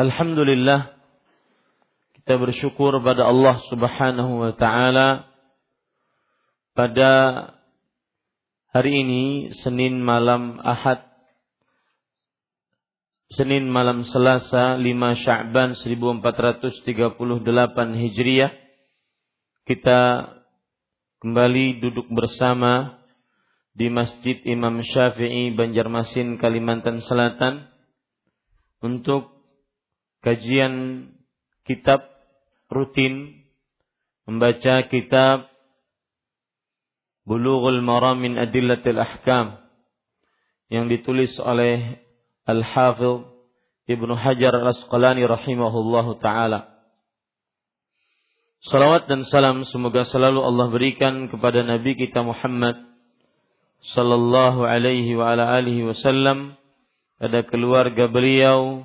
Alhamdulillah kita bersyukur pada Allah Subhanahu wa taala. Pada hari ini Senin malam Ahad Senin malam Selasa 5 Sya'ban 1438 Hijriah kita kembali duduk bersama di Masjid Imam Syafi'i Banjarmasin Kalimantan Selatan untuk kajian kitab rutin membaca kitab Bulughul Maram min Adillatil Ahkam yang ditulis oleh Al-Hafidh Ibnu Hajar Al-Asqalani rahimahullahu taala. Salawat dan salam semoga selalu Allah berikan kepada Nabi kita Muhammad sallallahu alaihi wa ala alihi wasallam pada keluarga beliau,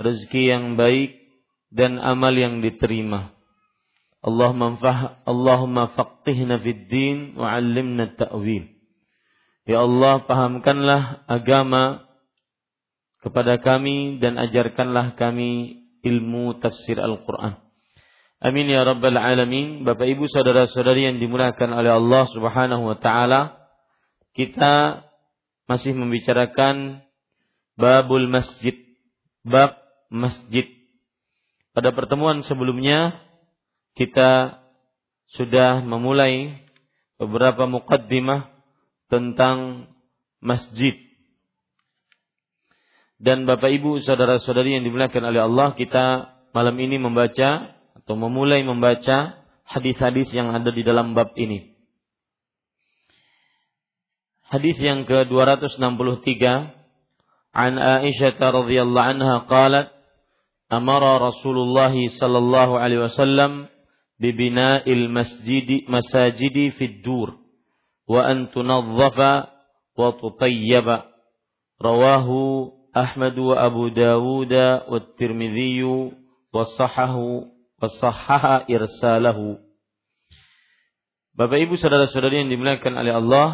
rezeki yang baik dan amal yang diterima. Allahumma fah Allahumma faqihna fid din wa 'allimna ta'wil. Ya Allah, pahamkanlah agama kepada kami dan ajarkanlah kami ilmu tafsir Al-Qur'an. Amin ya rabbal alamin. Bapak Ibu saudara-saudari yang dimuliakan oleh Allah Subhanahu wa taala, kita masih membicarakan babul masjid, bab masjid. Pada pertemuan sebelumnya kita sudah memulai beberapa mukaddimah tentang masjid. Dan Bapak Ibu saudara-saudari yang dimuliakan oleh Allah, kita malam ini membaca atau memulai membaca hadis-hadis yang ada di dalam bab ini. Hadis yang ke-263 An Aisyah radhiyallahu anha qalat amara Rasulullah sallallahu alaihi wasallam bibina'il masjidi masajidi fid dur. Wa an wa tutayyaba. Rawahu Ahmad wa Abu Dawud wa Tirmidzi wa sahahu Bapak Ibu saudara-saudari yang dimuliakan oleh Allah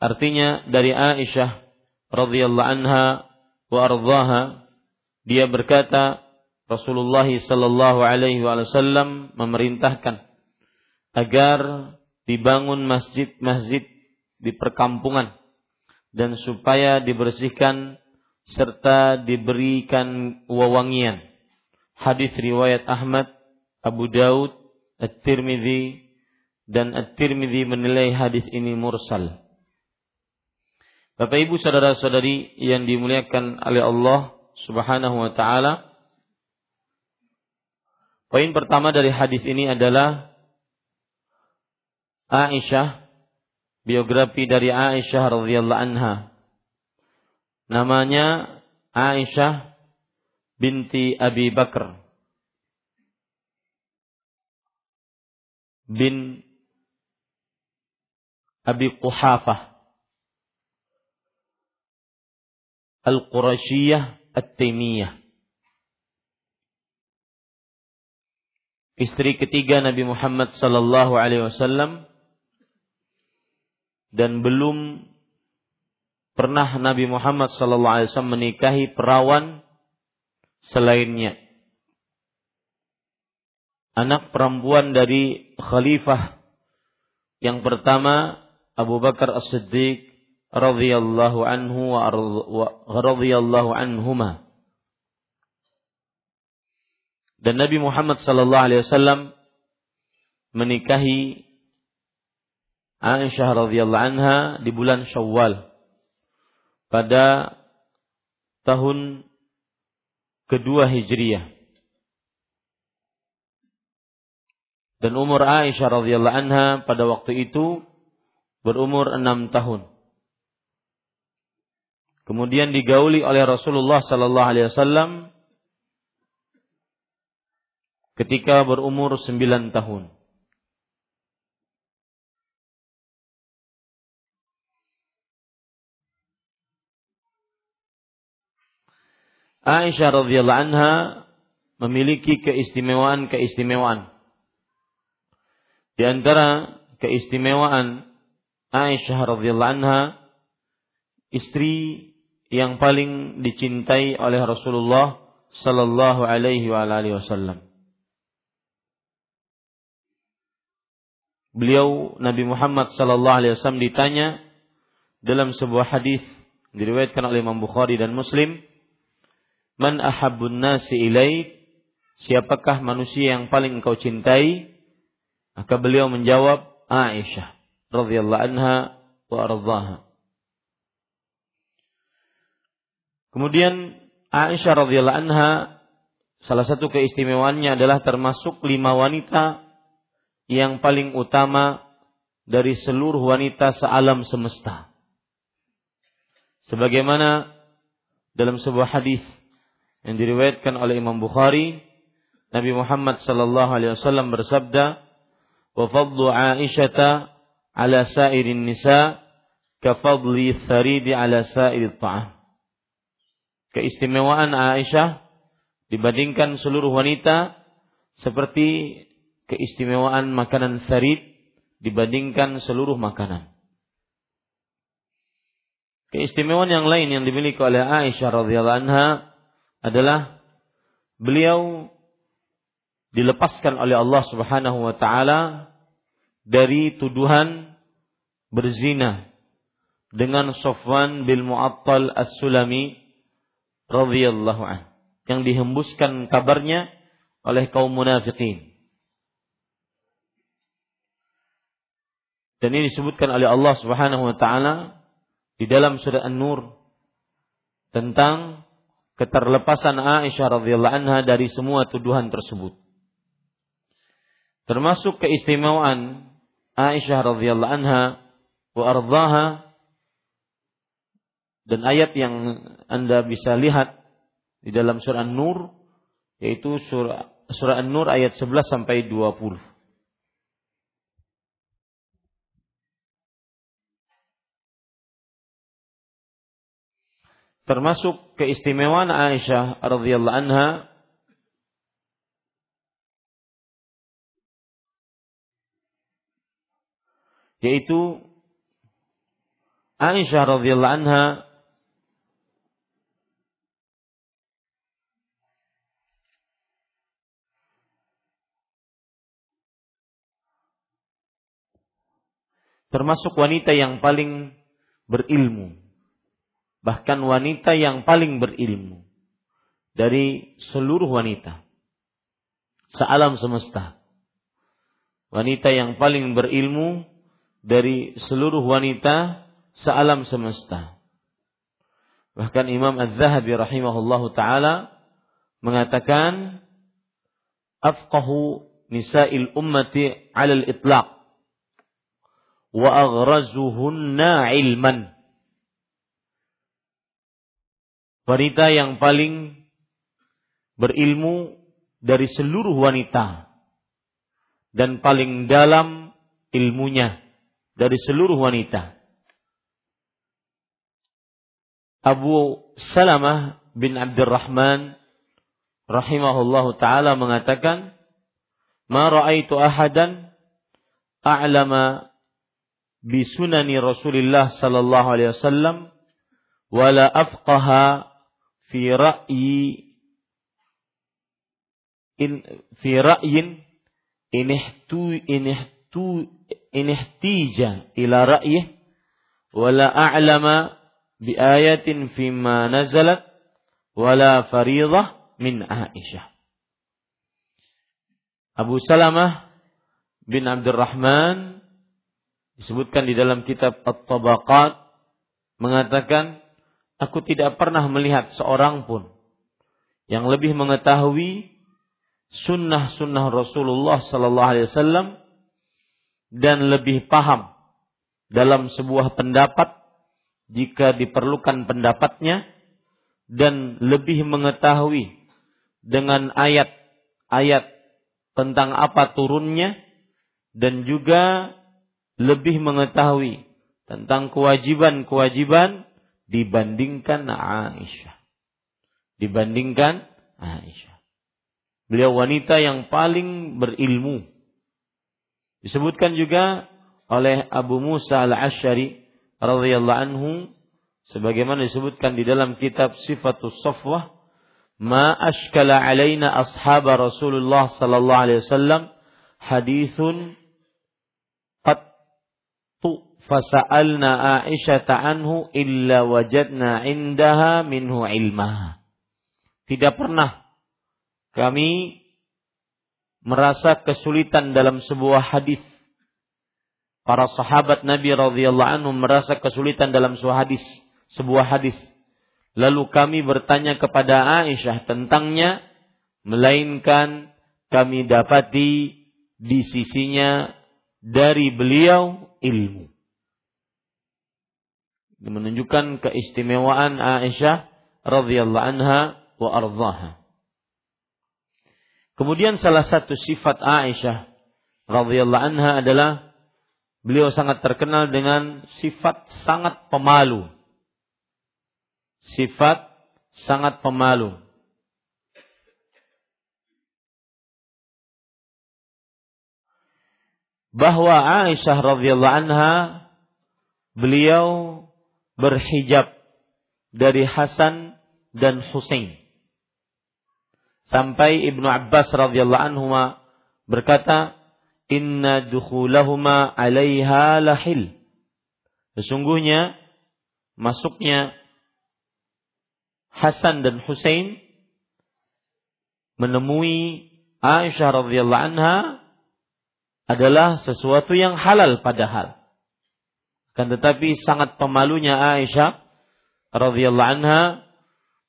artinya dari Aisyah radhiyallahu anha wa ardhaha dia berkata Rasulullah sallallahu alaihi wasallam memerintahkan agar dibangun masjid-masjid di perkampungan dan supaya dibersihkan serta diberikan wewangian. Hadis riwayat Ahmad, Abu Daud, At-Tirmidzi dan At-Tirmidzi menilai hadis ini mursal. Bapak Ibu saudara-saudari yang dimuliakan oleh Allah Subhanahu wa taala. Poin pertama dari hadis ini adalah Aisyah biografi dari Aisyah radhiyallahu anha. Namanya Aisyah binti Abi Bakar bin Abi Quhafah Al-Qurashiyah At-Taimiyah. Istri ketiga Nabi Muhammad sallallahu alaihi wasallam dan belum pernah Nabi Muhammad sallallahu alaihi wasallam menikahi perawan selainnya. Anak perempuan dari khalifah yang pertama Abu Bakar As-Siddiq radhiyallahu anhu wa radhiyallahu anhuma. Dan Nabi Muhammad sallallahu alaihi wasallam menikahi Aisyah radhiyallahu anha di bulan Syawal pada tahun kedua Hijriyah. Dan umur Aisyah radhiyallahu anha pada waktu itu berumur enam tahun kemudian digauli oleh Rasulullah sallallahu alaihi wasallam ketika berumur sembilan tahun. Aisyah radhiyallahu anha memiliki keistimewaan-keistimewaan. Di antara keistimewaan Aisyah radhiyallahu anha istri yang paling dicintai oleh Rasulullah sallallahu alaihi wa alihi wasallam. Beliau Nabi Muhammad sallallahu alaihi wasallam ditanya dalam sebuah hadis diriwayatkan oleh Imam Bukhari dan Muslim, "Man ahabbun nasi ilaik?" Siapakah manusia yang paling engkau cintai? Maka beliau menjawab, Aisyah radhiyallahu anha wa ardhaha. Kemudian Aisyah radhiyallahu anha salah satu keistimewaannya adalah termasuk lima wanita yang paling utama dari seluruh wanita sealam semesta. Sebagaimana dalam sebuah hadis yang diriwayatkan oleh Imam Bukhari, Nabi Muhammad sallallahu alaihi wasallam bersabda, "Wa fadlu Aisyata ala sa'irin nisa ka fadli tharidi ala sa'irit ta'am." keistimewaan Aisyah dibandingkan seluruh wanita seperti keistimewaan makanan sarid dibandingkan seluruh makanan. Keistimewaan yang lain yang dimiliki oleh Aisyah radhiyallahu anha adalah beliau dilepaskan oleh Allah Subhanahu wa taala dari tuduhan berzina dengan Sofwan bin Mu'attal As-Sulami radhiyallahu an yang dihembuskan kabarnya oleh kaum munafikin. Dan ini disebutkan oleh Allah Subhanahu wa taala di dalam surah An-Nur tentang keterlepasan Aisyah radhiyallahu anha dari semua tuduhan tersebut. Termasuk keistimewaan Aisyah radhiyallahu anha wa ardhaha dan ayat yang Anda bisa lihat di dalam surah An-Nur yaitu surah surah An-Nur ayat 11 sampai 20. Termasuk keistimewaan Aisyah radhiyallahu anha yaitu Aisyah radhiyallahu anha termasuk wanita yang paling berilmu. Bahkan wanita yang paling berilmu dari seluruh wanita. Sealam semesta. Wanita yang paling berilmu dari seluruh wanita sealam semesta. Bahkan Imam Az-Zahabi rahimahullahu taala mengatakan afqahu nisa'il ummati 'ala al-itlaq wa aghrazuhunna ilman. Wanita yang paling berilmu dari seluruh wanita dan paling dalam ilmunya dari seluruh wanita. Abu Salamah bin Abdurrahman rahimahullahu taala mengatakan, "Ma ra'aitu ahadan a'lama bisunani Rasulullah sallallahu alaihi wasallam wala afqaha fi ra'yi in fi ra'yin inihtu inihtu inihtija ila ra'yih wala a'lama bi ayatin fima nazalat wala fariḍah min Aisyah. Abu Salamah bin Abdurrahman disebutkan di dalam kitab At-Tabaqat mengatakan aku tidak pernah melihat seorang pun yang lebih mengetahui sunnah-sunnah Rasulullah sallallahu alaihi wasallam dan lebih paham dalam sebuah pendapat jika diperlukan pendapatnya dan lebih mengetahui dengan ayat-ayat tentang apa turunnya dan juga lebih mengetahui tentang kewajiban-kewajiban dibandingkan Aisyah. Dibandingkan Aisyah. Beliau wanita yang paling berilmu. Disebutkan juga oleh Abu Musa al-Ashari radhiyallahu anhu sebagaimana disebutkan di dalam kitab Sifatus Safwah ma ashkala alaina ashab Rasulullah sallallahu alaihi wasallam hadithun fasa'alna Aisyah anhu illa wajadna indaha minhu ilmah. Tidak pernah kami merasa kesulitan dalam sebuah hadis. Para sahabat Nabi radhiyallahu anhu merasa kesulitan dalam sebuah hadis, sebuah hadis. Lalu kami bertanya kepada Aisyah tentangnya, melainkan kami dapati di sisinya dari beliau ilmu menunjukkan keistimewaan Aisyah radhiyallahu anha wa ardhaha. Kemudian salah satu sifat Aisyah radhiyallahu anha adalah beliau sangat terkenal dengan sifat sangat pemalu. Sifat sangat pemalu. Bahwa Aisyah radhiyallahu anha beliau berhijab dari Hasan dan Husain. Sampai Ibnu Abbas radhiyallahu anhu berkata, "Inna dukhulahuma 'alaiha lahil." Sesungguhnya masuknya Hasan dan Husain menemui Aisyah radhiyallahu anha adalah sesuatu yang halal padahal. Kan tetapi sangat pemalunya Aisyah radhiyallahu anha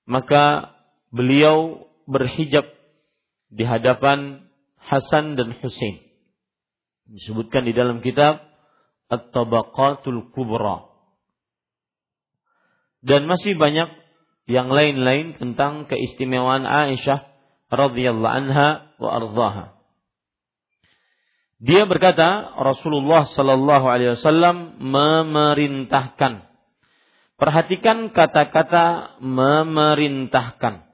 maka beliau berhijab di hadapan Hasan dan Husain. Disebutkan di dalam kitab At-Tabaqatul Kubra. Dan masih banyak yang lain-lain tentang keistimewaan Aisyah radhiyallahu anha wa ardhaha. Dia berkata Rasulullah Sallallahu Alaihi Wasallam memerintahkan Perhatikan kata-kata memerintahkan.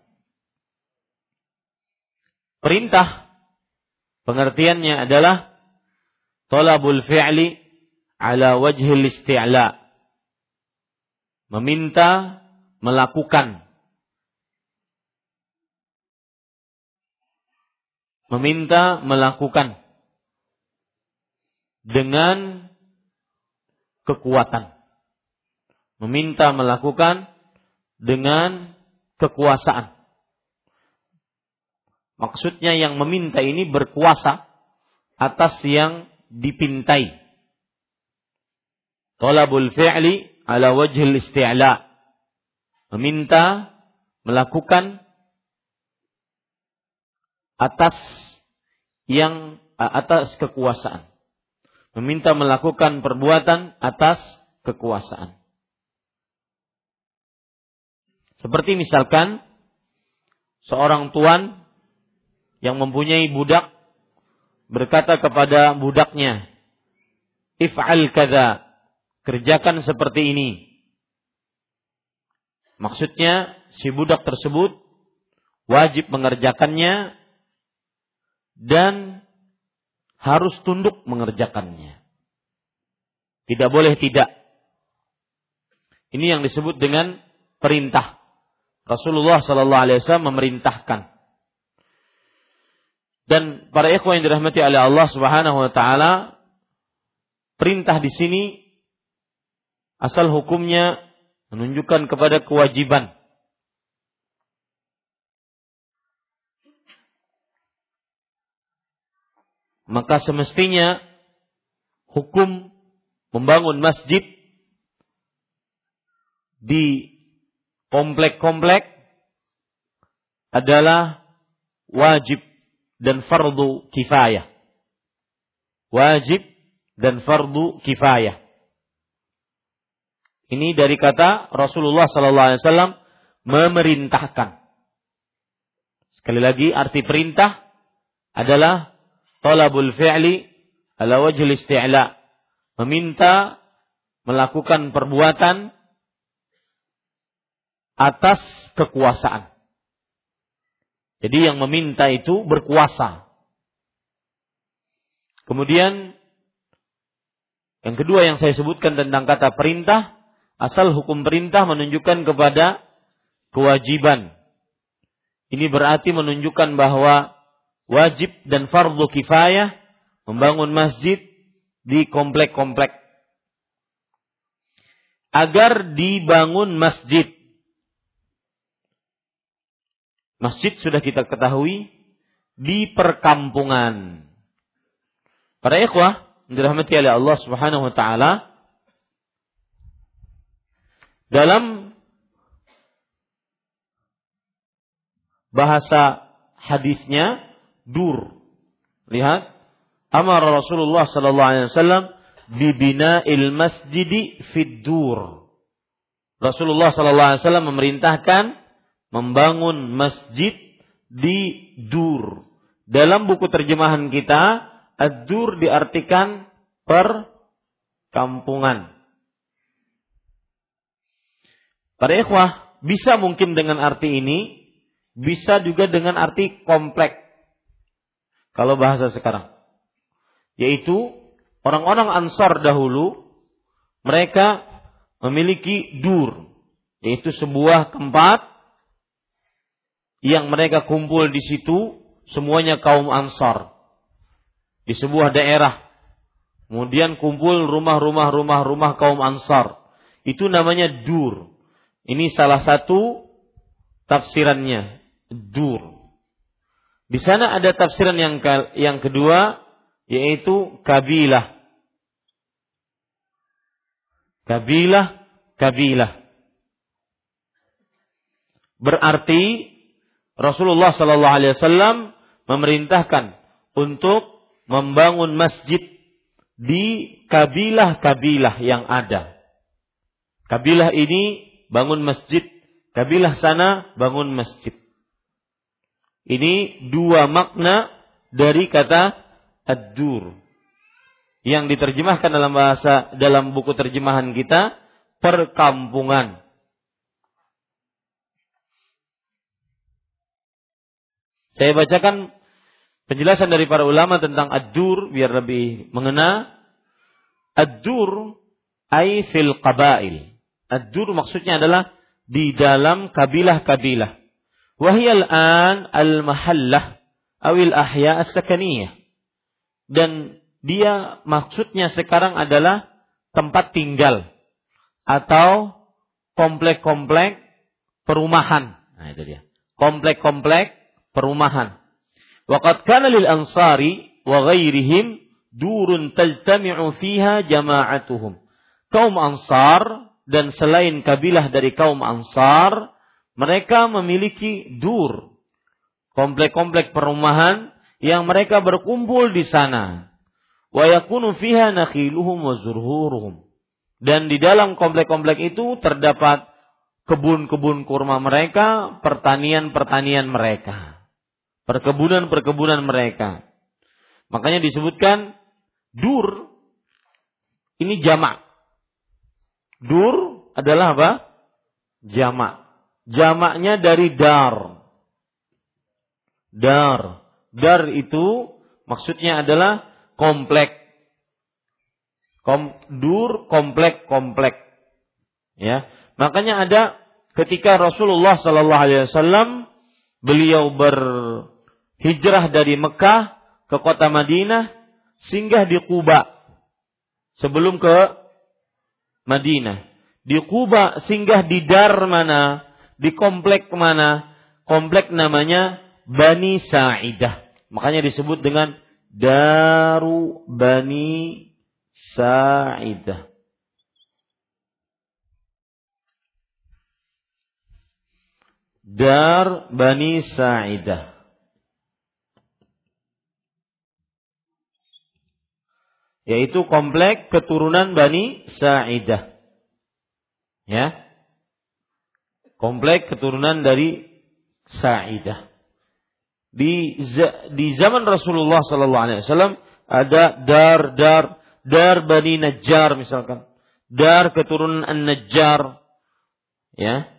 Perintah pengertiannya adalah talabul fi'li ala wajhil isti'la. Meminta melakukan meminta melakukan dengan kekuatan. Meminta melakukan dengan kekuasaan. Maksudnya yang meminta ini berkuasa atas yang dipintai. Talabul fi'li ala wajhil isti'la. Meminta melakukan atas yang atas kekuasaan. Meminta melakukan perbuatan atas kekuasaan. Seperti misalkan seorang tuan yang mempunyai budak berkata kepada budaknya, "If'al kada." Kerjakan seperti ini. Maksudnya si budak tersebut wajib mengerjakannya dan harus tunduk mengerjakannya. Tidak boleh tidak. Ini yang disebut dengan perintah. Rasulullah Sallallahu Alaihi Wasallam memerintahkan. Dan para ikhwan yang dirahmati oleh Allah Subhanahu Wa Taala, perintah di sini asal hukumnya menunjukkan kepada kewajiban. Maka semestinya hukum membangun masjid di komplek-komplek adalah wajib dan fardu kifayah. Wajib dan fardu kifayah. Ini dari kata Rasulullah sallallahu alaihi wasallam memerintahkan. Sekali lagi arti perintah adalah talabul fi'li ala wajhil isti'la. Meminta melakukan perbuatan atas kekuasaan. Jadi yang meminta itu berkuasa. Kemudian yang kedua yang saya sebutkan tentang kata perintah, asal hukum perintah menunjukkan kepada kewajiban. Ini berarti menunjukkan bahwa wajib dan fardu kifayah membangun masjid di komplek-komplek. Agar dibangun masjid. Masjid sudah kita ketahui di perkampungan. Para ikhwah, dirahmati oleh Allah Subhanahu wa taala, dalam bahasa hadisnya dur. Lihat, amar Rasulullah sallallahu alaihi wasallam il masjidi fid dur. Rasulullah sallallahu alaihi wasallam memerintahkan membangun masjid di dur. Dalam buku terjemahan kita, ad-dur diartikan perkampungan. Para ikhwah, bisa mungkin dengan arti ini, bisa juga dengan arti komplek. Kalau bahasa sekarang. Yaitu orang-orang Ansar dahulu mereka memiliki dur, yaitu sebuah tempat yang mereka kumpul di situ semuanya kaum Ansar di sebuah daerah. Kemudian kumpul rumah-rumah rumah-rumah kaum Ansar. Itu namanya dur. Ini salah satu tafsirannya, dur. Di sana ada tafsiran yang yang kedua yaitu kabilah. Kabilah, kabilah. Berarti Rasulullah Sallallahu Alaihi Wasallam memerintahkan untuk membangun masjid di kabilah-kabilah yang ada. Kabilah ini bangun masjid, kabilah sana bangun masjid. Ini dua makna dari kata ad-dur. Yang diterjemahkan dalam bahasa dalam buku terjemahan kita perkampungan. Saya bacakan penjelasan dari para ulama tentang ad-dur biar lebih mengena. Ad-dur ay fil qabail. Ad-dur maksudnya adalah di dalam kabilah-kabilah. Wahiyal an al-mahallah awil ahya as-sakaniyah. Dan dia maksudnya sekarang adalah tempat tinggal atau komplek-komplek perumahan. Nah itu dia. Komplek-komplek perumahan. Waqad kana lil ansari wa ghairihim durun tajtami'u fiha jama'atuhum. Kaum Ansar dan selain kabilah dari kaum Ansar, mereka memiliki dur, komplek-komplek perumahan yang mereka berkumpul di sana. Wa yakunu fiha nakhiluhum wa. Dan di dalam komplek-komplek itu terdapat kebun-kebun kurma mereka, pertanian-pertanian mereka perkebunan-perkebunan mereka. Makanya disebutkan dur ini jamak. Dur adalah apa? Jamak. Jamaknya dari dar. Dar. Dar itu maksudnya adalah komplek. Kom, dur komplek komplek. Ya. Makanya ada ketika Rasulullah Sallallahu Alaihi Wasallam beliau ber hijrah dari Mekah ke kota Madinah singgah di Kuba sebelum ke Madinah. Di Kuba singgah di dar mana? Di komplek mana? Komplek namanya Bani Sa'idah. Makanya disebut dengan Daru Bani Sa'idah. Dar Bani Sa'idah. yaitu komplek keturunan Bani Sa'idah. Ya. Komplek keturunan dari Sa'idah. Di di zaman Rasulullah sallallahu alaihi wasallam ada dar dar Bani Najjar misalkan. Dar keturunan An-Najjar. Ya.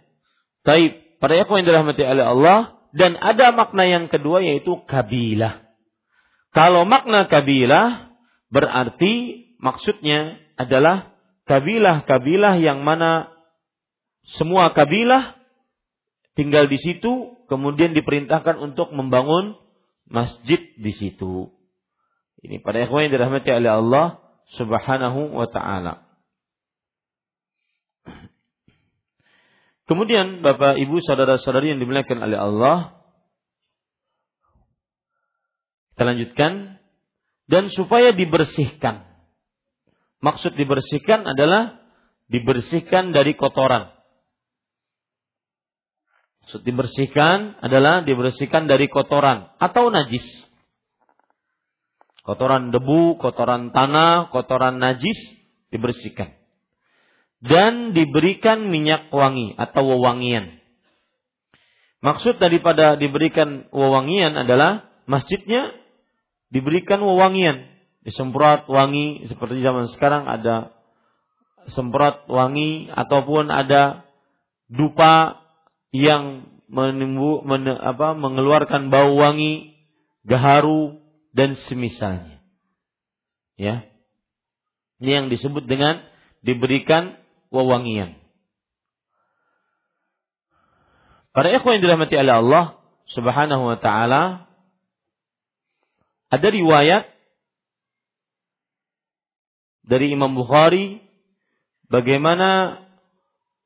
Taib, pada yang dirahmati oleh Allah dan ada makna yang kedua yaitu kabilah. Kalau makna kabilah Berarti maksudnya adalah kabilah-kabilah yang mana semua kabilah tinggal di situ kemudian diperintahkan untuk membangun masjid di situ. Ini pada ikhwan yang dirahmati oleh Allah Subhanahu wa taala. Kemudian Bapak Ibu saudara-saudari yang dimuliakan oleh Allah kita lanjutkan dan supaya dibersihkan. Maksud dibersihkan adalah dibersihkan dari kotoran. Maksud dibersihkan adalah dibersihkan dari kotoran atau najis. Kotoran debu, kotoran tanah, kotoran najis dibersihkan. Dan diberikan minyak wangi atau wewangian. Maksud daripada diberikan wewangian adalah masjidnya diberikan wewangian, disemprot wangi seperti zaman sekarang ada semprot wangi ataupun ada dupa yang menimbu, men, apa, mengeluarkan bau wangi, gaharu dan semisalnya. Ya. Ini yang disebut dengan diberikan wewangian. Para ikhwan yang dirahmati oleh Allah Subhanahu wa taala, ada riwayat dari Imam Bukhari bagaimana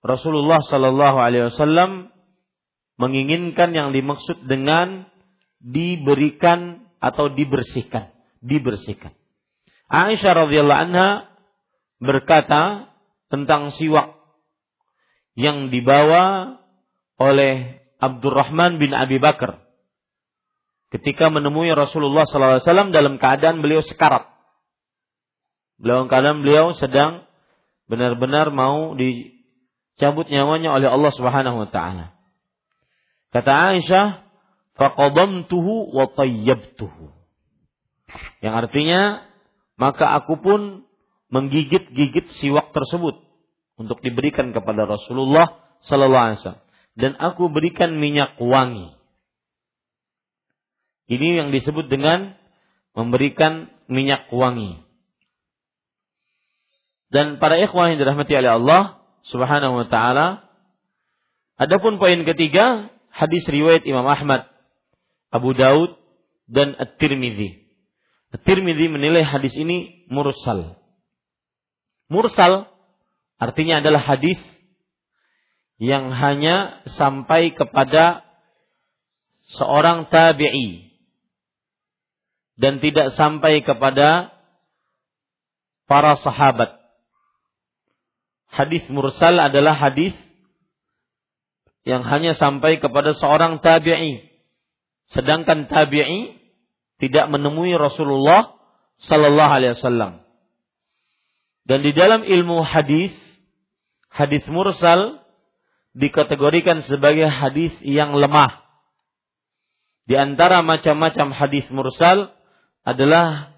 Rasulullah Sallallahu Alaihi Wasallam menginginkan yang dimaksud dengan diberikan atau dibersihkan, dibersihkan. Aisyah radhiyallahu anha berkata tentang siwak yang dibawa oleh Abdurrahman bin Abi Bakar ketika menemui Rasulullah SAW dalam keadaan beliau sekarat. Dalam keadaan beliau sedang benar-benar mau dicabut nyawanya oleh Allah Subhanahu wa taala. Kata Aisyah, "Faqadamtuhu wa tayyabtuhu." Yang artinya, maka aku pun menggigit-gigit siwak tersebut untuk diberikan kepada Rasulullah sallallahu alaihi wasallam dan aku berikan minyak wangi. Ini yang disebut dengan memberikan minyak wangi. Dan para ikhwah yang dirahmati oleh Allah Subhanahu wa taala, adapun poin ketiga, hadis riwayat Imam Ahmad, Abu Daud dan At-Tirmidzi. At-Tirmidzi menilai hadis ini mursal. Mursal artinya adalah hadis yang hanya sampai kepada seorang tabi'i dan tidak sampai kepada para sahabat. Hadis mursal adalah hadis yang hanya sampai kepada seorang tabi'i. Sedangkan tabi'i tidak menemui Rasulullah sallallahu alaihi wasallam. Dan di dalam ilmu hadis, hadis mursal dikategorikan sebagai hadis yang lemah. Di antara macam-macam hadis mursal adalah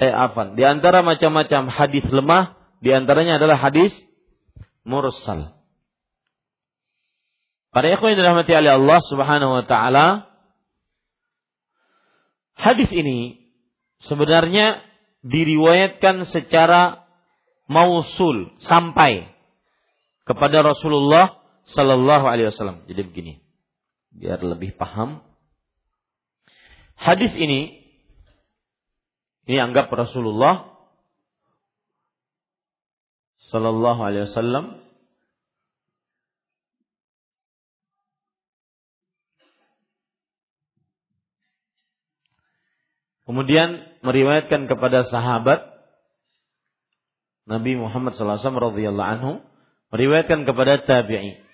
eh apa? Di antara macam-macam hadis lemah, di antaranya adalah hadis mursal. Para ikhwan yang dirahmati oleh Allah Subhanahu wa taala, hadis ini sebenarnya diriwayatkan secara mausul sampai kepada Rasulullah Sallallahu Alaihi Wasallam. Jadi begini, biar lebih paham. Hadis ini, ini anggap Rasulullah Sallallahu Alaihi Wasallam Kemudian meriwayatkan kepada sahabat Nabi Muhammad SAW radhiyallahu anhu meriwayatkan kepada tabi'i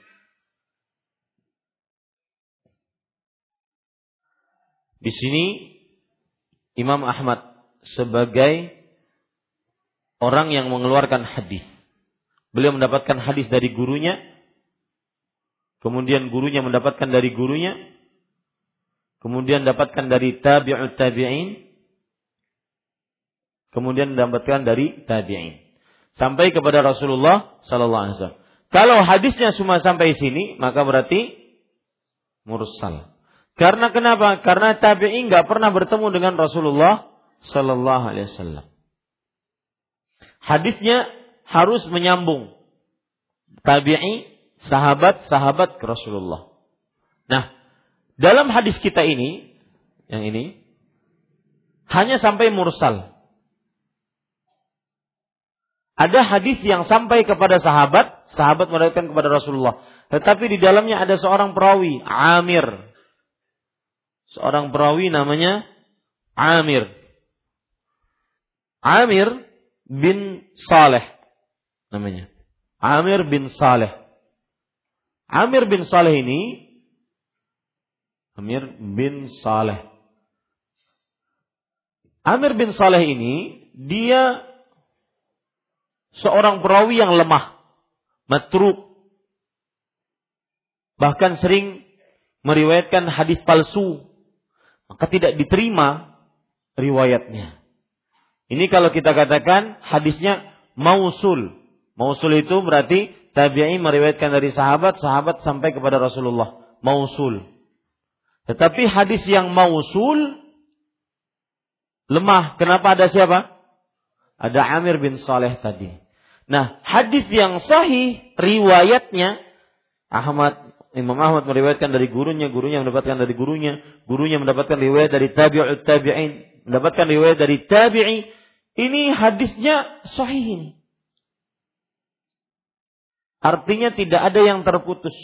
Di sini Imam Ahmad sebagai orang yang mengeluarkan hadis. Beliau mendapatkan hadis dari gurunya, kemudian gurunya mendapatkan dari gurunya, kemudian dapatkan dari tabi'ut tabi'in, kemudian mendapatkan dari tabi'in. Sampai kepada Rasulullah sallallahu alaihi wasallam. Kalau hadisnya cuma sampai sini, maka berarti mursal. Karena kenapa? Karena tabi'i nggak pernah bertemu dengan Rasulullah Sallallahu Alaihi Wasallam. Hadisnya harus menyambung tabi'i, sahabat, sahabat ke Rasulullah. Nah, dalam hadis kita ini, yang ini, hanya sampai mursal. Ada hadis yang sampai kepada sahabat, sahabat meriwayatkan kepada Rasulullah. Tetapi di dalamnya ada seorang perawi, Amir seorang perawi namanya Amir. Amir bin Saleh namanya. Amir bin Saleh. Amir bin Saleh ini Amir bin Saleh. Amir bin Saleh ini dia seorang perawi yang lemah, matruk. Bahkan sering meriwayatkan hadis palsu maka tidak diterima riwayatnya. Ini kalau kita katakan hadisnya mausul. Mausul itu berarti tabi'in meriwayatkan dari sahabat, sahabat sampai kepada Rasulullah. Mausul. Tetapi hadis yang mausul lemah. Kenapa ada siapa? Ada Amir bin Saleh tadi. Nah, hadis yang sahih riwayatnya Ahmad Imam Ahmad meriwayatkan dari gurunya, gurunya mendapatkan dari gurunya, gurunya mendapatkan riwayat dari tabi'ut tabi'in, mendapatkan riwayat dari tabi'i. Ini hadisnya sahih ini. Artinya tidak ada yang terputus.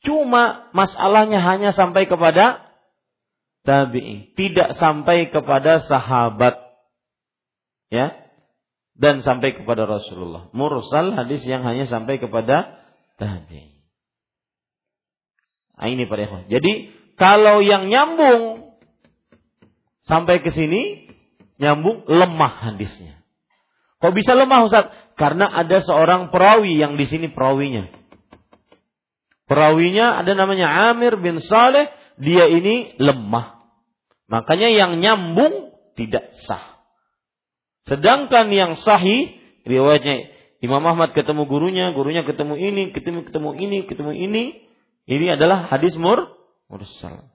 Cuma masalahnya hanya sampai kepada tabi'i, tidak sampai kepada sahabat. Ya. Dan sampai kepada Rasulullah. Mursal hadis yang hanya sampai kepada tabi'i. Nah, ini para ikhwan. Jadi kalau yang nyambung sampai ke sini nyambung lemah hadisnya. Kok bisa lemah Ustaz? Karena ada seorang perawi yang di sini perawinya. Perawinya ada namanya Amir bin Saleh, dia ini lemah. Makanya yang nyambung tidak sah. Sedangkan yang sahih riwayatnya Imam Ahmad ketemu gurunya, gurunya ketemu ini, ketemu ketemu ini, ketemu ini. Ini adalah hadis mur mursal.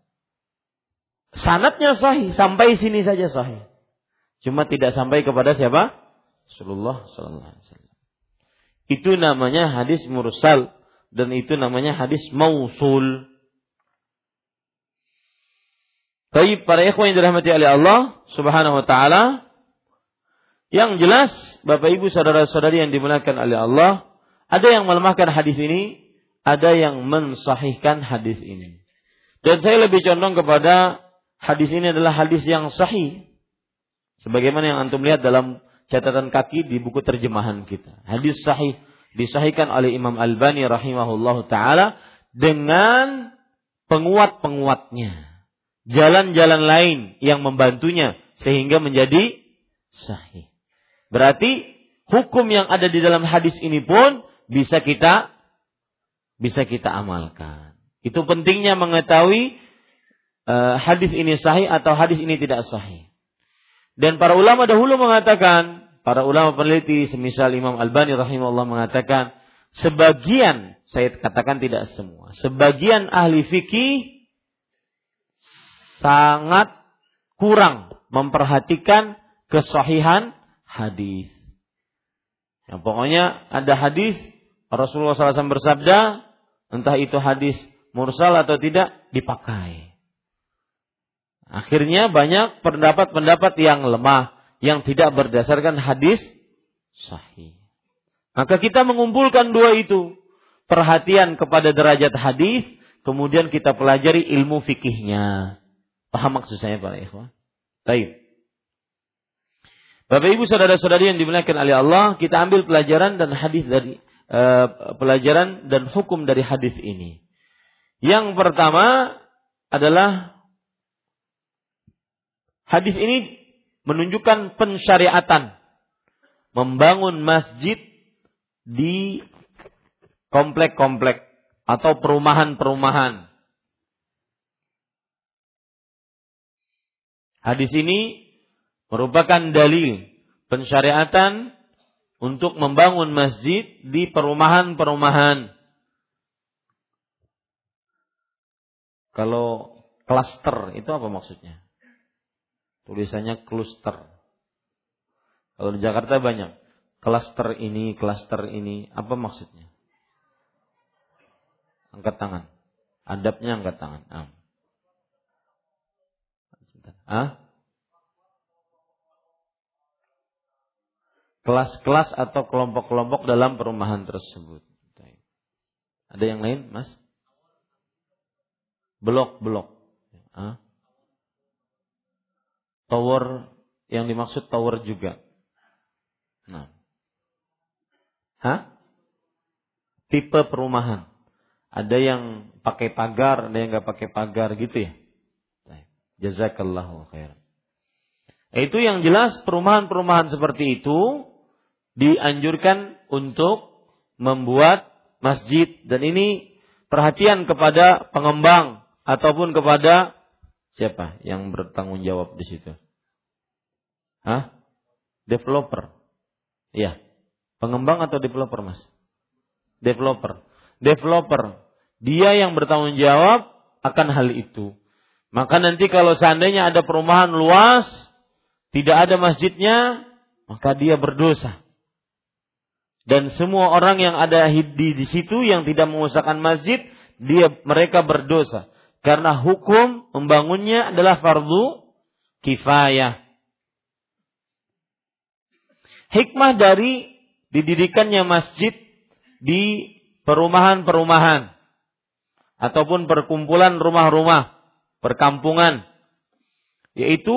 Sanatnya sahih, sampai sini saja sahih. Cuma tidak sampai kepada siapa? Rasulullah wasallam. Itu namanya hadis mursal dan itu namanya hadis mausul. Tapi para ikhwan yang dirahmati oleh Allah Subhanahu wa taala, yang jelas Bapak Ibu saudara-saudari yang dimuliakan oleh Allah, ada yang melemahkan hadis ini, ada yang mensahihkan hadis ini. Dan saya lebih condong kepada hadis ini adalah hadis yang sahih. Sebagaimana yang antum lihat dalam catatan kaki di buku terjemahan kita. Hadis sahih disahihkan oleh Imam Albani rahimahullah taala dengan penguat-penguatnya jalan-jalan lain yang membantunya sehingga menjadi sahih. Berarti hukum yang ada di dalam hadis ini pun bisa kita bisa kita amalkan. Itu pentingnya mengetahui uh, hadis ini sahih atau hadis ini tidak sahih. Dan para ulama dahulu mengatakan, para ulama peneliti semisal Imam Albani rahimahullah mengatakan, sebagian saya katakan tidak semua, sebagian ahli fikih sangat kurang memperhatikan kesahihan hadis. Ya, pokoknya ada hadis Rasulullah SAW bersabda, entah itu hadis mursal atau tidak dipakai. Akhirnya banyak pendapat-pendapat yang lemah yang tidak berdasarkan hadis sahih. Maka kita mengumpulkan dua itu. Perhatian kepada derajat hadis, kemudian kita pelajari ilmu fikihnya. Paham maksud saya para ikhwah? Baik. Bapak Ibu saudara-saudari yang dimuliakan oleh Allah, kita ambil pelajaran dan hadis dari uh, pelajaran dan hukum dari hadis ini. Yang pertama adalah hadis ini menunjukkan pensyariatan membangun masjid di komplek-komplek atau perumahan-perumahan Hadis ini merupakan dalil pensyariatan untuk membangun masjid di perumahan-perumahan. Kalau klaster itu apa maksudnya? Tulisannya kluster. Kalau di Jakarta banyak. Klaster ini, klaster ini, apa maksudnya? Angkat tangan. Adabnya angkat tangan. Ah. Hah? Kelas-kelas atau kelompok-kelompok dalam perumahan tersebut. Ada yang lain, Mas? Blok-blok. Tower yang dimaksud tower juga. Nah. Hah? Tipe perumahan. Ada yang pakai pagar, ada yang nggak pakai pagar gitu ya. Jazakallahu khairan. Itu yang jelas perumahan-perumahan seperti itu dianjurkan untuk membuat masjid dan ini perhatian kepada pengembang ataupun kepada siapa yang bertanggung jawab di situ? Hah? Developer. Iya. Pengembang atau developer, Mas? Developer. Developer. Dia yang bertanggung jawab akan hal itu. Maka nanti kalau seandainya ada perumahan luas, tidak ada masjidnya, maka dia berdosa. Dan semua orang yang ada di, di situ yang tidak mengusahakan masjid, dia mereka berdosa. Karena hukum membangunnya adalah fardu kifayah. Hikmah dari didirikannya masjid di perumahan-perumahan ataupun perkumpulan rumah-rumah perkampungan yaitu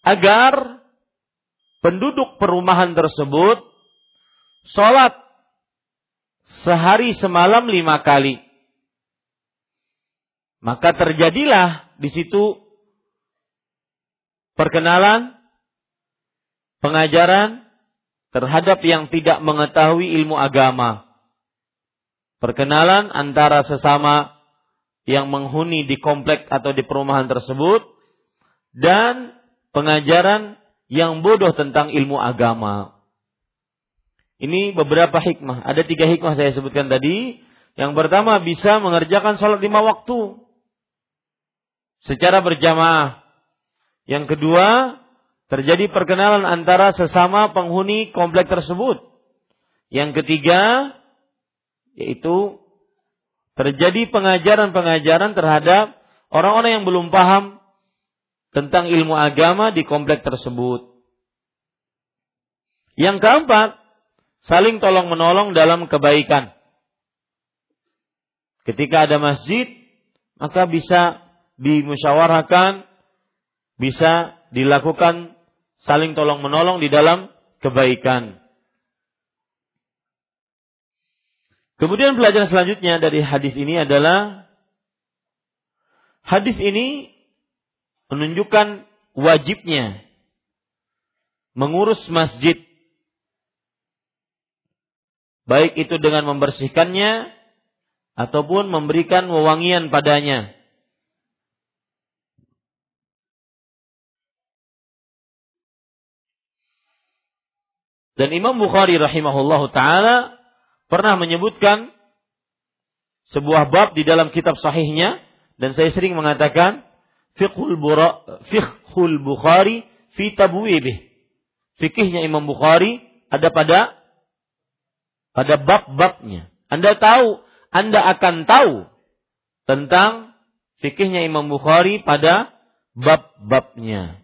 agar penduduk perumahan tersebut sholat sehari semalam lima kali. Maka terjadilah di situ perkenalan, pengajaran terhadap yang tidak mengetahui ilmu agama. Perkenalan antara sesama yang menghuni di komplek atau di perumahan tersebut dan pengajaran yang bodoh tentang ilmu agama. Ini beberapa hikmah. Ada tiga hikmah saya sebutkan tadi. Yang pertama bisa mengerjakan sholat lima waktu secara berjamaah. Yang kedua terjadi perkenalan antara sesama penghuni komplek tersebut. Yang ketiga yaitu terjadi pengajaran-pengajaran terhadap orang-orang yang belum paham tentang ilmu agama di komplek tersebut. Yang keempat, saling tolong menolong dalam kebaikan. Ketika ada masjid, maka bisa dimusyawarahkan, bisa dilakukan saling tolong menolong di dalam kebaikan. Kemudian pelajaran selanjutnya dari hadis ini adalah hadis ini menunjukkan wajibnya mengurus masjid baik itu dengan membersihkannya ataupun memberikan wewangian padanya. Dan Imam Bukhari rahimahullahu taala pernah menyebutkan sebuah bab di dalam kitab sahihnya dan saya sering mengatakan fiqhul bura, fiqhul Bukhari fi tabwibih. Fikihnya Imam Bukhari ada pada pada bab-babnya. Anda tahu, Anda akan tahu tentang fikihnya Imam Bukhari pada bab-babnya.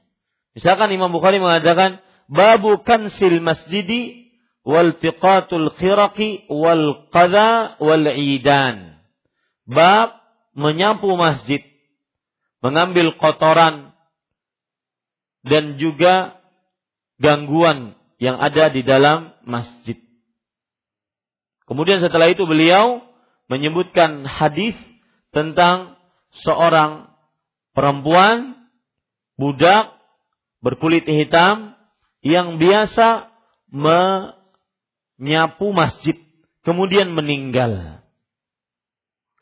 Misalkan Imam Bukhari mengatakan babu kansil masjidi wal tiqatul khiraqi wal qadha wal idan. Bab menyapu masjid, mengambil kotoran dan juga gangguan yang ada di dalam masjid. Kemudian setelah itu beliau menyebutkan hadis tentang seorang perempuan budak berkulit hitam yang biasa menyapu masjid kemudian meninggal.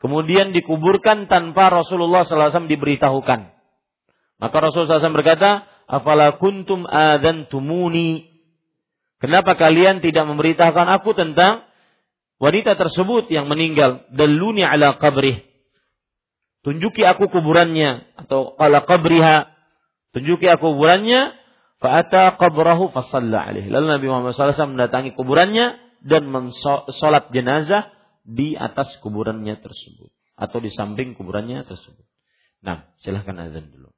Kemudian dikuburkan tanpa Rasulullah SAW diberitahukan. Maka Rasulullah SAW berkata, Afala kuntum tumuni. Kenapa kalian tidak memberitahukan aku tentang wanita tersebut yang meninggal daluni ala qabrih tunjuki aku kuburannya atau ala qabriha tunjuki aku kuburannya fa'ata qabrahu fasalla alaihi lalu Nabi Muhammad SAW mendatangi kuburannya dan mensolat jenazah di atas kuburannya tersebut atau di samping kuburannya tersebut. Nah, silahkan azan dulu.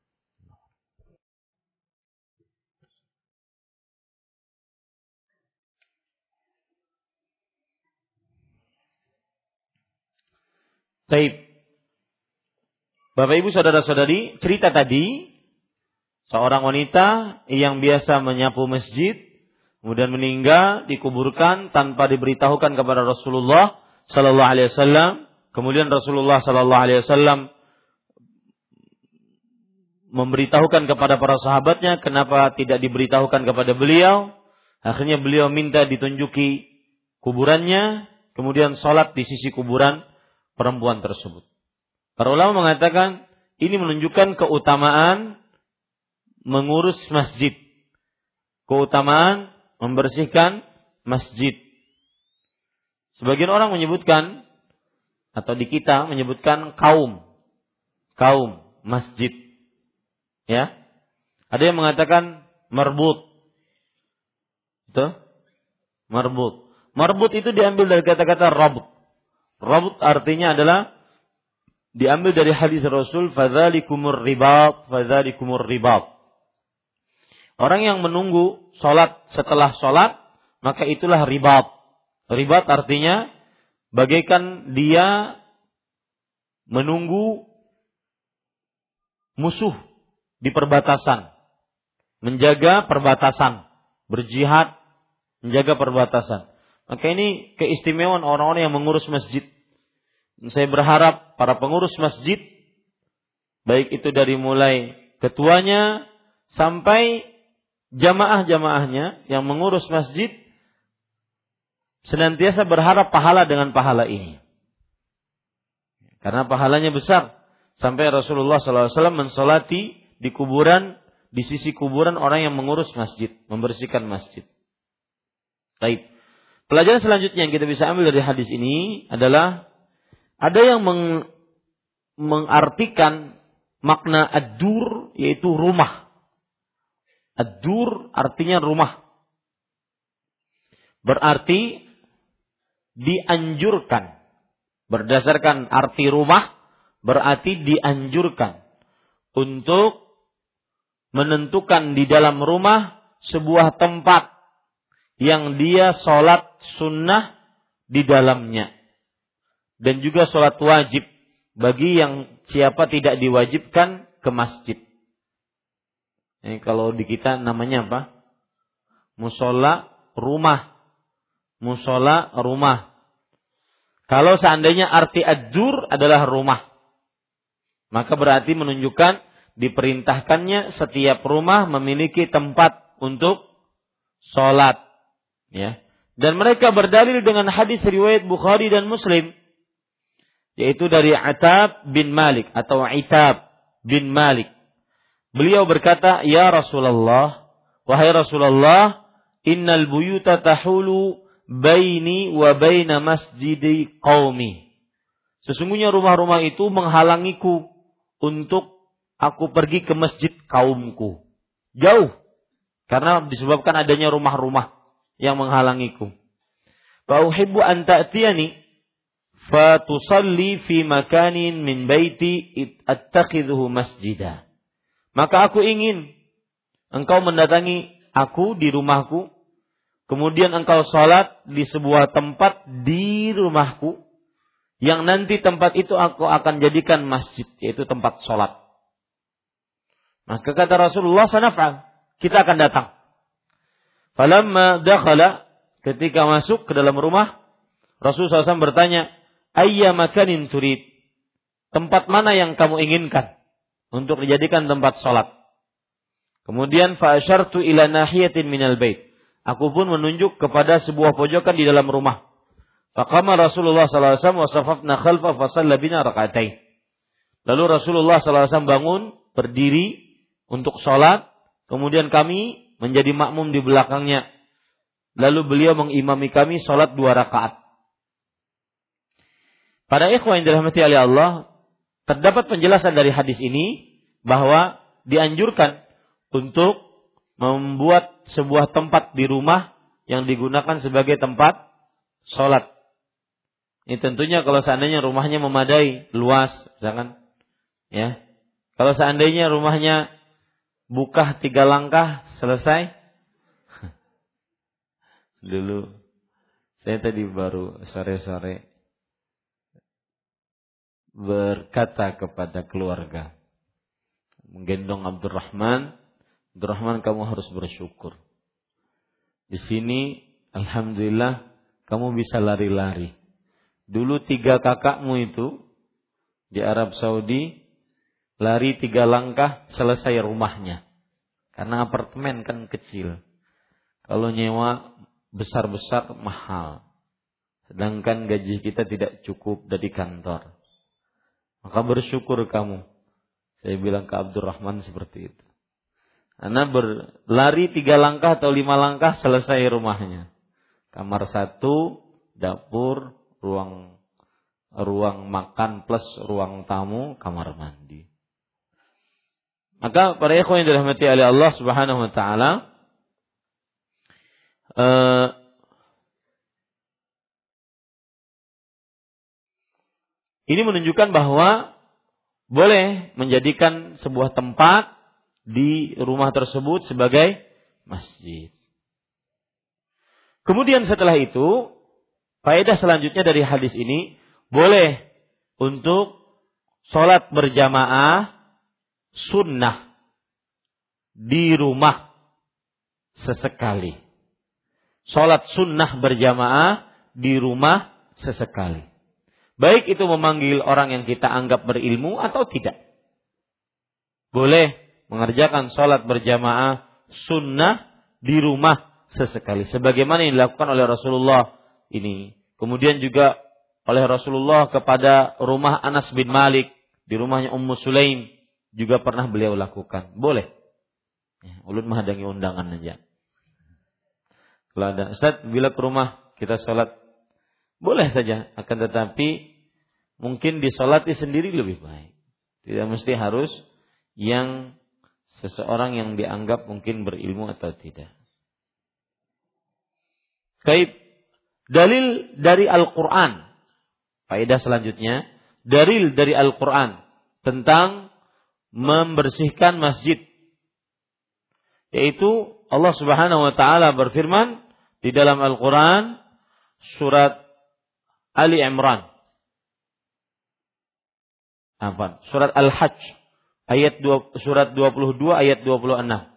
Taib. Bapak Ibu saudara-saudari, cerita tadi seorang wanita yang biasa menyapu masjid kemudian meninggal dikuburkan tanpa diberitahukan kepada Rasulullah sallallahu alaihi wasallam. Kemudian Rasulullah sallallahu alaihi wasallam memberitahukan kepada para sahabatnya kenapa tidak diberitahukan kepada beliau. Akhirnya beliau minta ditunjuki kuburannya, kemudian sholat di sisi kuburan perempuan tersebut. Para ulama mengatakan ini menunjukkan keutamaan mengurus masjid. Keutamaan membersihkan masjid. Sebagian orang menyebutkan atau di kita menyebutkan kaum kaum masjid. Ya. Ada yang mengatakan marbut. Itu marbut. Marbut itu diambil dari kata-kata rabt. Rabut artinya adalah diambil dari hadis Rasul fadzalikumur ribat fadzalikumur ribat. Orang yang menunggu sholat setelah sholat maka itulah ribat. Ribat artinya bagaikan dia menunggu musuh di perbatasan, menjaga perbatasan, berjihad, menjaga perbatasan. Maka ini keistimewaan orang-orang yang mengurus masjid. Saya berharap para pengurus masjid, baik itu dari mulai ketuanya sampai jamaah-jamaahnya yang mengurus masjid, senantiasa berharap pahala dengan pahala ini. Karena pahalanya besar. Sampai Rasulullah SAW mensolati di kuburan, di sisi kuburan orang yang mengurus masjid, membersihkan masjid. Baik. Pelajaran selanjutnya yang kita bisa ambil dari hadis ini adalah ada yang meng, mengartikan makna adur yaitu rumah. Adur artinya rumah. Berarti dianjurkan. Berdasarkan arti rumah berarti dianjurkan untuk menentukan di dalam rumah sebuah tempat yang dia sholat sunnah di dalamnya. Dan juga sholat wajib bagi yang siapa tidak diwajibkan ke masjid. Ini kalau di kita namanya apa? Musola rumah. Musola rumah. Kalau seandainya arti adur adalah rumah. Maka berarti menunjukkan diperintahkannya setiap rumah memiliki tempat untuk sholat. Ya. Dan mereka berdalil dengan hadis riwayat Bukhari dan Muslim yaitu dari Atab bin Malik atau Itab bin Malik. Beliau berkata, "Ya Rasulullah, wahai Rasulullah, innal buyuta tahulu baini wa baina masjidi qaumi." Sesungguhnya rumah-rumah itu menghalangiku untuk aku pergi ke masjid kaumku. Jauh. Karena disebabkan adanya rumah-rumah yang menghalangiku. Fauhibbu an ta'tiyani fatusalli fi makanin min baiti attakhidhuhu masjida. Maka aku ingin engkau mendatangi aku di rumahku, kemudian engkau salat di sebuah tempat di rumahku, yang nanti tempat itu aku akan jadikan masjid, yaitu tempat salat. Maka kata Rasulullah sanaf'al, kita akan datang. Falamma dakhala ketika masuk ke dalam rumah, Rasulullah SAW bertanya, "Ayya makanin turid?" Tempat mana yang kamu inginkan untuk dijadikan tempat sholat? Kemudian fa'asyartu ila nahiyatin minal bait. Aku pun menunjuk kepada sebuah pojokan di dalam rumah. Faqama Rasulullah SAW wa safafna khalfa fasalla bina rakaatain. Lalu Rasulullah SAW bangun, berdiri untuk sholat. Kemudian kami menjadi makmum di belakangnya. Lalu beliau mengimami kami sholat dua rakaat. Pada ikhwan yang dirahmati oleh Allah, terdapat penjelasan dari hadis ini bahwa dianjurkan untuk membuat sebuah tempat di rumah yang digunakan sebagai tempat sholat. Ini tentunya kalau seandainya rumahnya memadai, luas, jangan ya. Kalau seandainya rumahnya buka tiga langkah selesai. Dulu saya tadi baru sore-sore berkata kepada keluarga menggendong Abdurrahman, Abdurrahman kamu harus bersyukur. Di sini alhamdulillah kamu bisa lari-lari. Dulu tiga kakakmu itu di Arab Saudi lari tiga langkah selesai rumahnya. Karena apartemen kan kecil. Kalau nyewa besar-besar mahal. Sedangkan gaji kita tidak cukup dari kantor. Maka bersyukur kamu. Saya bilang ke Abdurrahman seperti itu. Karena berlari tiga langkah atau lima langkah selesai rumahnya. Kamar satu, dapur, ruang ruang makan plus ruang tamu, kamar mandi. Maka para ikhwan yang dirahmati oleh Allah Subhanahu wa taala uh, ini menunjukkan bahwa boleh menjadikan sebuah tempat di rumah tersebut sebagai masjid. Kemudian setelah itu, faedah selanjutnya dari hadis ini boleh untuk sholat berjamaah sunnah di rumah sesekali. Sholat sunnah berjamaah di rumah sesekali. Baik itu memanggil orang yang kita anggap berilmu atau tidak. Boleh mengerjakan sholat berjamaah sunnah di rumah sesekali. Sebagaimana yang dilakukan oleh Rasulullah ini. Kemudian juga oleh Rasulullah kepada rumah Anas bin Malik. Di rumahnya Ummu Sulaim juga pernah beliau lakukan. Boleh. Ya, ulun menghadangi undangan aja. Kalau ada Ustaz, bila ke rumah kita sholat boleh saja, akan tetapi mungkin disolati sendiri lebih baik. Tidak mesti harus yang seseorang yang dianggap mungkin berilmu atau tidak. Baik, dalil dari Al-Quran. Faedah selanjutnya, dalil dari Al-Quran tentang membersihkan masjid. Yaitu Allah Subhanahu wa taala berfirman di dalam Al-Qur'an surat Ali Imran. Apa? Surat Al-Hajj ayat 2, surat 22 ayat 26.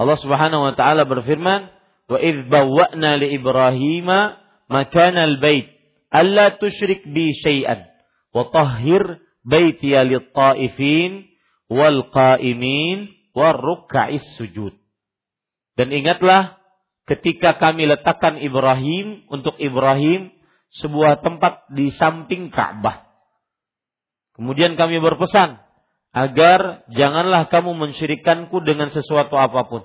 Allah Subhanahu wa taala berfirman, "Wa idz bawwa'na li Ibrahima makana al-bait alla tusyrik bi syai'an wa tahhir baitiya lit-ta'ifin wal qa'imin war ruk'is sujud." Dan ingatlah ketika kami letakkan Ibrahim untuk Ibrahim sebuah tempat di samping Ka'bah. Kemudian kami berpesan agar janganlah kamu mensyirikanku dengan sesuatu apa pun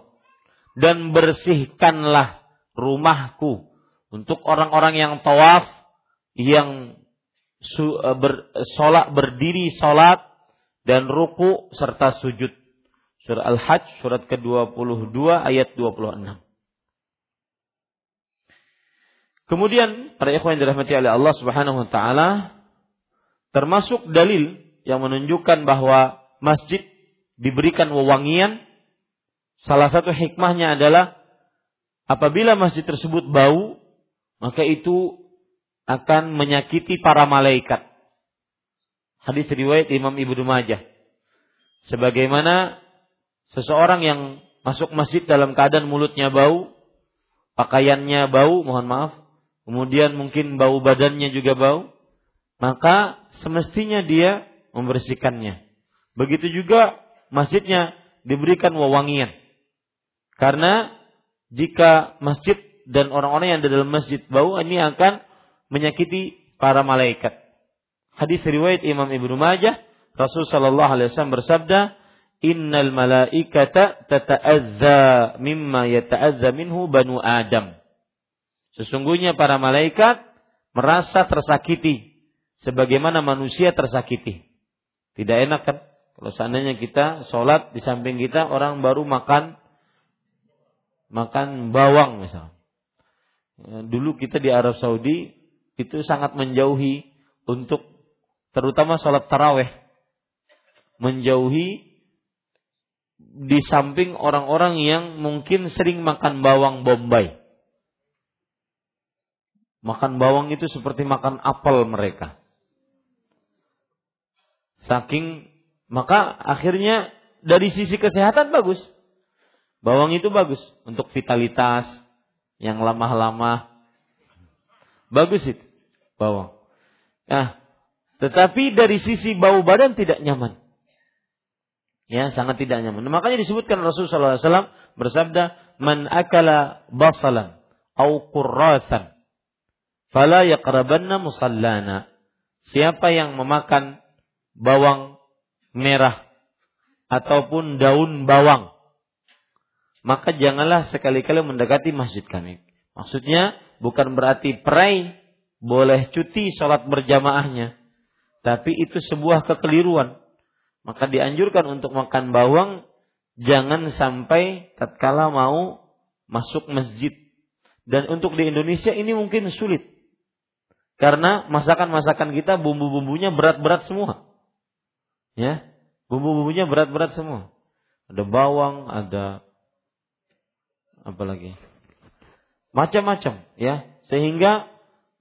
dan bersihkanlah rumahku untuk orang-orang yang tawaf yang eh, ber, sholat berdiri sholat dan ruku serta sujud. Surah Al-Hajj surat ke-22 ayat 26. Kemudian para ikhwan yang dirahmati oleh Allah Subhanahu wa taala termasuk dalil yang menunjukkan bahwa masjid diberikan wewangian salah satu hikmahnya adalah apabila masjid tersebut bau maka itu akan menyakiti para malaikat. Hadis riwayat Imam Ibnu Majah. Sebagaimana seseorang yang masuk masjid dalam keadaan mulutnya bau, pakaiannya bau, mohon maaf, kemudian mungkin bau badannya juga bau, maka semestinya dia membersihkannya. Begitu juga masjidnya diberikan wewangian. Karena jika masjid dan orang-orang yang ada dalam masjid bau ini akan menyakiti para malaikat. Hadis riwayat Imam Ibnu Majah, Rasul sallallahu alaihi wasallam bersabda, "Innal malaikata tata'adza mimma yata'adza minhu banu Adam." Sesungguhnya para malaikat merasa tersakiti sebagaimana manusia tersakiti. Tidak enak kan? Kalau seandainya kita sholat di samping kita orang baru makan makan bawang misalnya. Dulu kita di Arab Saudi itu sangat menjauhi untuk terutama sholat taraweh menjauhi di samping orang-orang yang mungkin sering makan bawang bombay. Makan bawang itu seperti makan apel mereka. Saking maka akhirnya dari sisi kesehatan bagus. Bawang itu bagus untuk vitalitas yang lama-lama. Bagus itu bawang. Nah, tetapi dari sisi bau badan tidak nyaman. Ya, sangat tidak nyaman. makanya disebutkan Rasulullah SAW bersabda, "Man akala basalan au qurrasan fala yaqrabanna musallana. Siapa yang memakan bawang merah ataupun daun bawang, maka janganlah sekali-kali mendekati masjid kami. Maksudnya bukan berarti perai boleh cuti sholat berjamaahnya, tapi itu sebuah kekeliruan. Maka dianjurkan untuk makan bawang jangan sampai tatkala mau masuk masjid. Dan untuk di Indonesia ini mungkin sulit. Karena masakan-masakan kita bumbu-bumbunya berat-berat semua. Ya, bumbu-bumbunya berat-berat semua. Ada bawang, ada apa lagi? Macam-macam, ya. Sehingga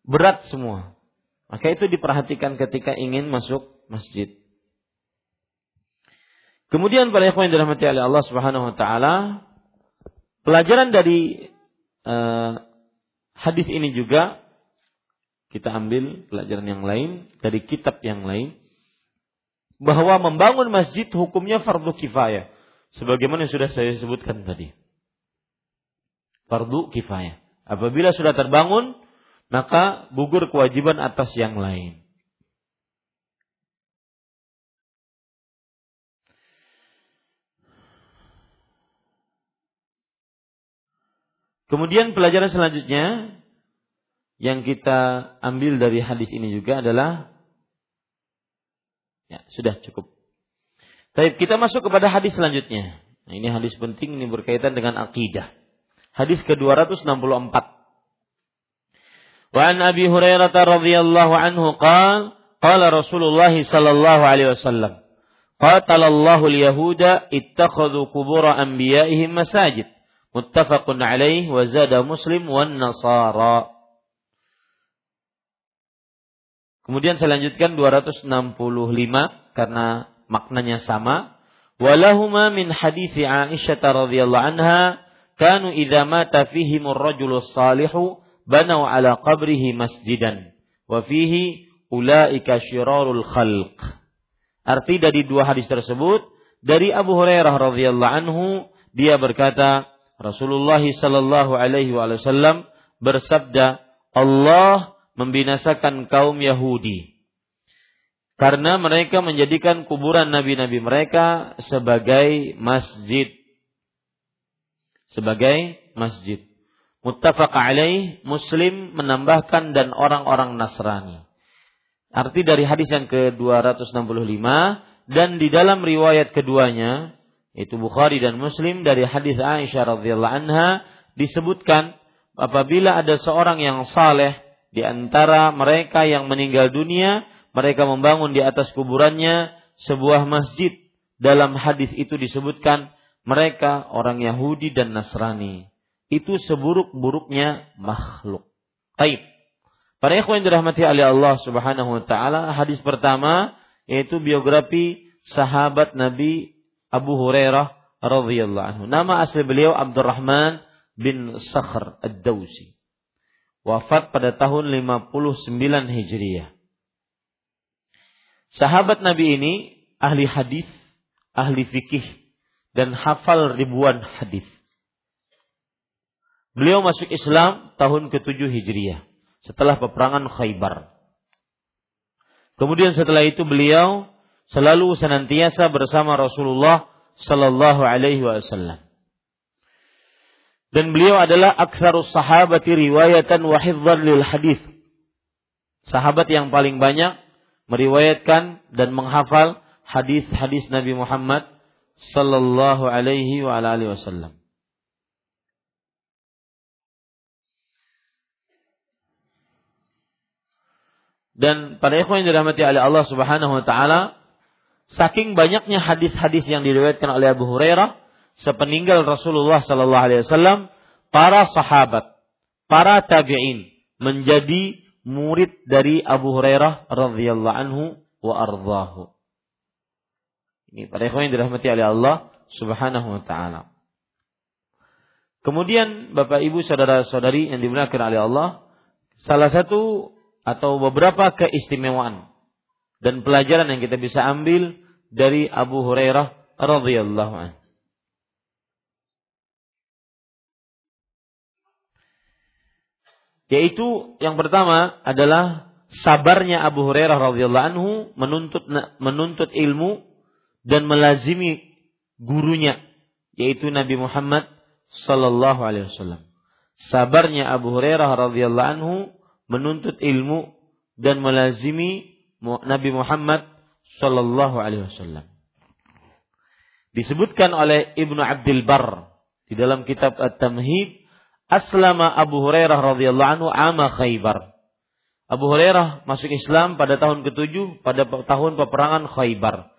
berat semua. Maka itu diperhatikan ketika ingin masuk masjid. Kemudian para ikhwan dirahmati oleh Allah Subhanahu wa taala, pelajaran dari uh, hadis ini juga kita ambil pelajaran yang lain dari kitab yang lain bahwa membangun masjid hukumnya fardu kifayah sebagaimana yang sudah saya sebutkan tadi. Fardu kifayah. Apabila sudah terbangun maka gugur kewajiban atas yang lain. Kemudian pelajaran selanjutnya yang kita ambil dari hadis ini juga adalah ya sudah cukup. Tapi kita masuk kepada hadis selanjutnya. Nah, ini hadis penting ini berkaitan dengan akidah. Hadis ke-264. Wa an Abi Hurairah radhiyallahu anhu qala qala Rasulullah sallallahu alaihi wasallam qatalallahu al-yahuda ittakhadhu qubur anbiya'ihim masajid muttafaqun alaih wa zada muslim wan nasara Kemudian saya lanjutkan 265 karena maknanya sama. Walahuma min hadithi Aisyah radhiyallahu anha kanu idza mata fihim ar-rajulu salihu banau ala qabrihi masjidan wa fihi ulaika syirarul khalq. Arti dari dua hadis tersebut dari Abu Hurairah radhiyallahu anhu dia berkata Rasulullah sallallahu alaihi wasallam bersabda Allah membinasakan kaum Yahudi. Karena mereka menjadikan kuburan nabi-nabi mereka sebagai masjid. Sebagai masjid. Muttafaq alaih Muslim menambahkan dan orang-orang Nasrani. Arti dari hadis yang ke-265 dan di dalam riwayat keduanya itu Bukhari dan Muslim dari hadis Aisyah radhiyallahu anha disebutkan apabila ada seorang yang saleh di antara mereka yang meninggal dunia, mereka membangun di atas kuburannya sebuah masjid. Dalam hadis itu disebutkan mereka orang Yahudi dan Nasrani. Itu seburuk-buruknya makhluk. Taib. Para ikhwan dirahmati oleh Allah Subhanahu wa taala, hadis pertama yaitu biografi sahabat Nabi Abu Hurairah radhiyallahu anhu. Nama asli beliau Abdurrahman bin Sakhr Ad-Dausi. Wafat pada tahun 59 Hijriah. Sahabat Nabi ini ahli hadis, ahli fikih dan hafal ribuan hadis. Beliau masuk Islam tahun ke-7 Hijriah setelah peperangan Khaybar. Kemudian setelah itu beliau selalu senantiasa bersama Rasulullah sallallahu alaihi wasallam. Dan beliau adalah aktsarus sahabati riwayatan wa lil hadis. Sahabat yang paling banyak meriwayatkan dan menghafal hadis-hadis Nabi Muhammad sallallahu alaihi wa alihi wasallam. Dan pada ikhwan yang dirahmati oleh Allah Subhanahu wa taala, Saking banyaknya hadis-hadis yang diriwayatkan oleh Abu Hurairah sepeninggal Rasulullah sallallahu alaihi wasallam, para sahabat, para tabi'in menjadi murid dari Abu Hurairah radhiyallahu anhu wa ardhahu. Ini para yang dirahmati oleh Allah Subhanahu wa taala. Kemudian Bapak Ibu saudara-saudari yang dimuliakan oleh Allah, salah satu atau beberapa keistimewaan dan pelajaran yang kita bisa ambil dari Abu Hurairah radhiyallahu anhu. Yaitu yang pertama adalah sabarnya Abu Hurairah radhiyallahu anhu menuntut menuntut ilmu dan melazimi gurunya yaitu Nabi Muhammad sallallahu alaihi wasallam. Sabarnya Abu Hurairah radhiyallahu anhu menuntut ilmu dan melazimi Nabi Muhammad Sallallahu Alaihi Wasallam. Disebutkan oleh Ibnu Abdul Bar di dalam kitab At-Tamhid, Aslama Abu Hurairah radhiyallahu anhu ama Khaybar. Abu Hurairah masuk Islam pada tahun ke-7 pada tahun peperangan Khaybar.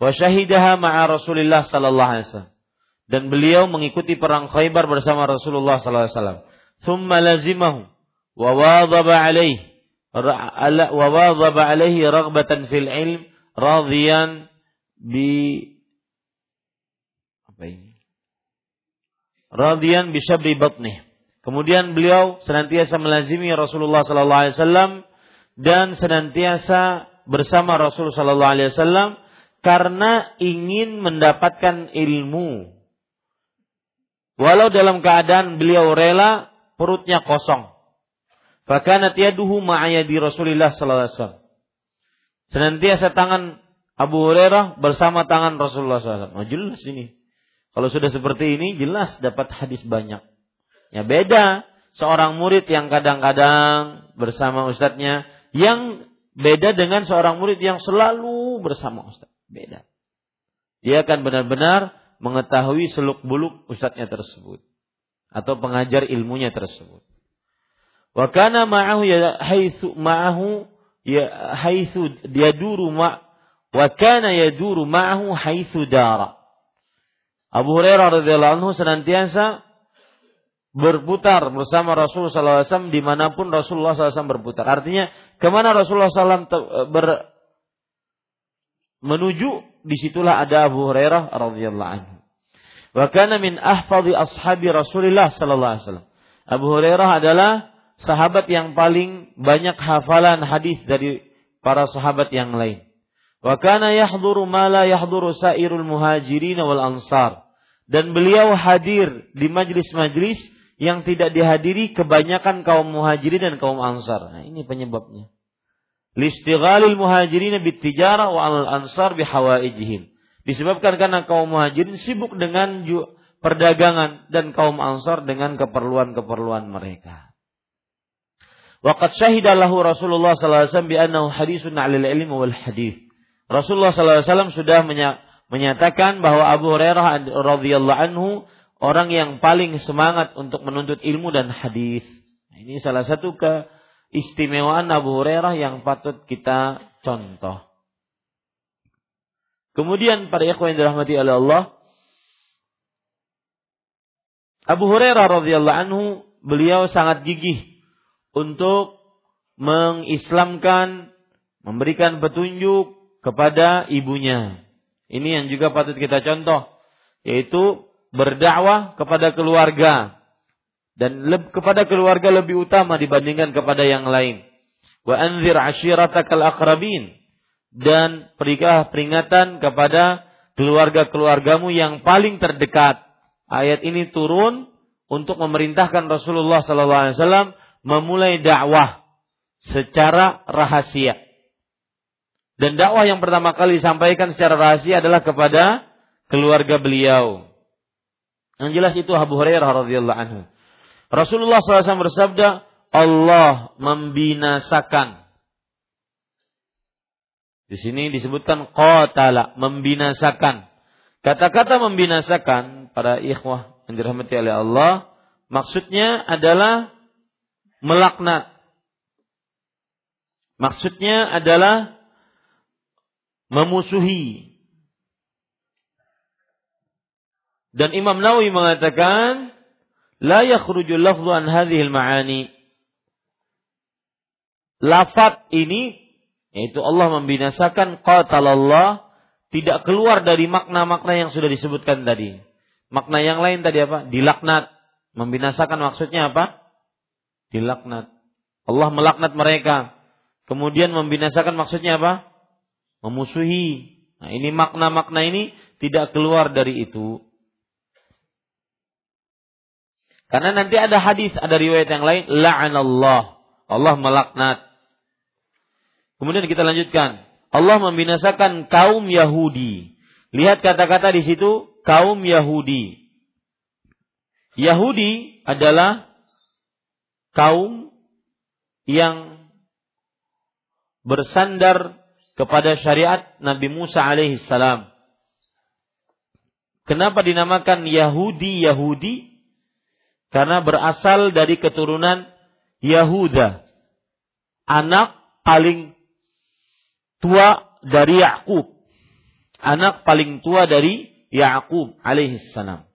Wa syahidaha ma'a Rasulillah sallallahu alaihi wasallam. Dan beliau mengikuti perang Khaybar bersama Rasulullah sallallahu alaihi wasallam. Thumma lazimahu wa wadhaba alaihi wa wadhaba alaihi raghbatan fil ilm radiyan bi apa ini? Radiyan bi syabri batnih. Kemudian beliau senantiasa melazimi Rasulullah sallallahu alaihi wasallam dan senantiasa bersama Rasul sallallahu alaihi wasallam karena ingin mendapatkan ilmu. Walau dalam keadaan beliau rela perutnya kosong. Fakanat yaduhu ma'ayadi Rasulullah sallallahu alaihi wasallam. Senantiasa tangan Abu Hurairah bersama tangan Rasulullah SAW. Oh, jelas ini. Kalau sudah seperti ini jelas dapat hadis banyak. Ya beda seorang murid yang kadang-kadang bersama ustadznya yang beda dengan seorang murid yang selalu bersama ustadz. Beda. Dia akan benar-benar mengetahui seluk-beluk ustadznya tersebut atau pengajar ilmunya tersebut. Wa kana ma'ahu ya haitsu ma'ahu ya haitsu yaduru ma wa kana yaduru ma'ahu haitsu dara. Abu Hurairah radhiyallahu anhu senantiasa berputar bersama Rasulullah SAW di mana pun Rasulullah SAW berputar. Artinya ke mana Rasulullah SAW ber, menuju di situlah ada Abu Hurairah radhiyallahu anhu. Wa kana min ahfadhi ashabi Rasulullah sallallahu alaihi wasallam. Abu Hurairah adalah sahabat yang paling banyak hafalan hadis dari para sahabat yang lain. Wa kana yahduru ma la yahduru sairul muhajirin wal ansar. Dan beliau hadir di majlis-majlis yang tidak dihadiri kebanyakan kaum muhajirin dan kaum ansar. Nah, ini penyebabnya. Listighalil muhajirin bitijara wa al ansar bihawaijihim. Disebabkan karena kaum muhajirin sibuk dengan perdagangan dan kaum ansar dengan keperluan-keperluan mereka. Waqad syahida lahu Rasulullah sallallahu alaihi wasallam bi annahu hadisun ilmi wal hadis. Rasulullah sallallahu alaihi wasallam sudah menyatakan bahwa Abu Hurairah radhiyallahu anhu orang yang paling semangat untuk menuntut ilmu dan hadis. Nah, ini salah satu keistimewaan Abu Hurairah yang patut kita contoh. Kemudian para ikhwan yang dirahmati oleh Allah, Abu Hurairah radhiyallahu anhu beliau sangat gigih untuk mengislamkan, memberikan petunjuk kepada ibunya. Ini yang juga patut kita contoh, yaitu berdakwah kepada keluarga dan kepada keluarga lebih utama dibandingkan kepada yang lain. Wa anzir ashiratakal aqrabin dan berikanlah peringatan kepada keluarga-keluargamu yang paling terdekat. Ayat ini turun untuk memerintahkan Rasulullah SAW memulai dakwah secara rahasia. Dan dakwah yang pertama kali disampaikan secara rahasia adalah kepada keluarga beliau. Yang jelas itu Abu Hurairah radhiyallahu anhu. Rasulullah SAW bersabda, Allah membinasakan di sini disebutkan qatala, membinasakan. Kata-kata membinasakan para ikhwah yang dirahmati oleh Allah, maksudnya adalah melaknat. Maksudnya adalah memusuhi. Dan Imam Nawawi mengatakan, la yakhruju lafzu an hadhihi al-ma'ani. Lafat ini yaitu Allah membinasakan qatalallah tidak keluar dari makna-makna yang sudah disebutkan tadi. Makna yang lain tadi apa? Dilaknat. Membinasakan maksudnya apa? Dilaknat. Allah melaknat mereka. Kemudian membinasakan maksudnya apa? Memusuhi. Nah, ini makna-makna ini tidak keluar dari itu. Karena nanti ada hadis, ada riwayat yang lain, la'anallah. Allah melaknat. Kemudian kita lanjutkan. Allah membinasakan kaum Yahudi. Lihat kata-kata di situ kaum Yahudi. Yahudi adalah kaum yang bersandar kepada syariat Nabi Musa alaihi salam. Kenapa dinamakan Yahudi Yahudi? Karena berasal dari keturunan Yahuda. Anak paling tua dari Yakub. Anak paling tua dari Yakub alaihissalam.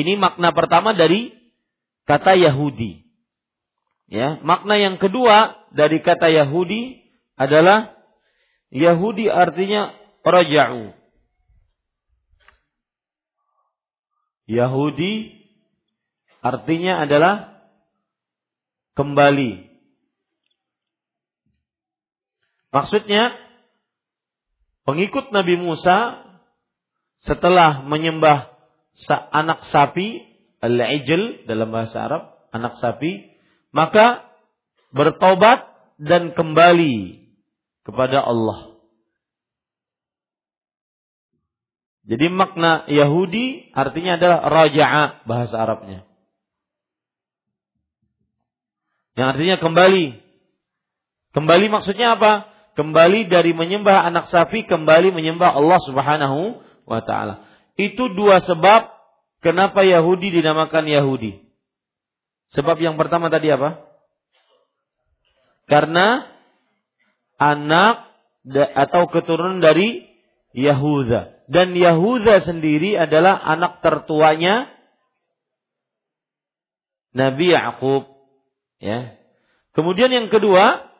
Ini makna pertama dari kata Yahudi. Ya, makna yang kedua dari kata Yahudi adalah Yahudi artinya raja'u. Yahudi artinya adalah kembali Maksudnya pengikut Nabi Musa setelah menyembah anak sapi al-ijl dalam bahasa Arab, anak sapi, maka bertobat dan kembali kepada Allah. Jadi makna Yahudi artinya adalah raja'a bahasa Arabnya. Yang artinya kembali. Kembali maksudnya apa? Kembali dari menyembah anak sapi, kembali menyembah Allah Subhanahu wa taala. Itu dua sebab kenapa Yahudi dinamakan Yahudi. Sebab yang pertama tadi apa? Karena anak atau keturunan dari Yahuda. Dan Yahuda sendiri adalah anak tertuanya Nabi Yakub. Ya. Kemudian yang kedua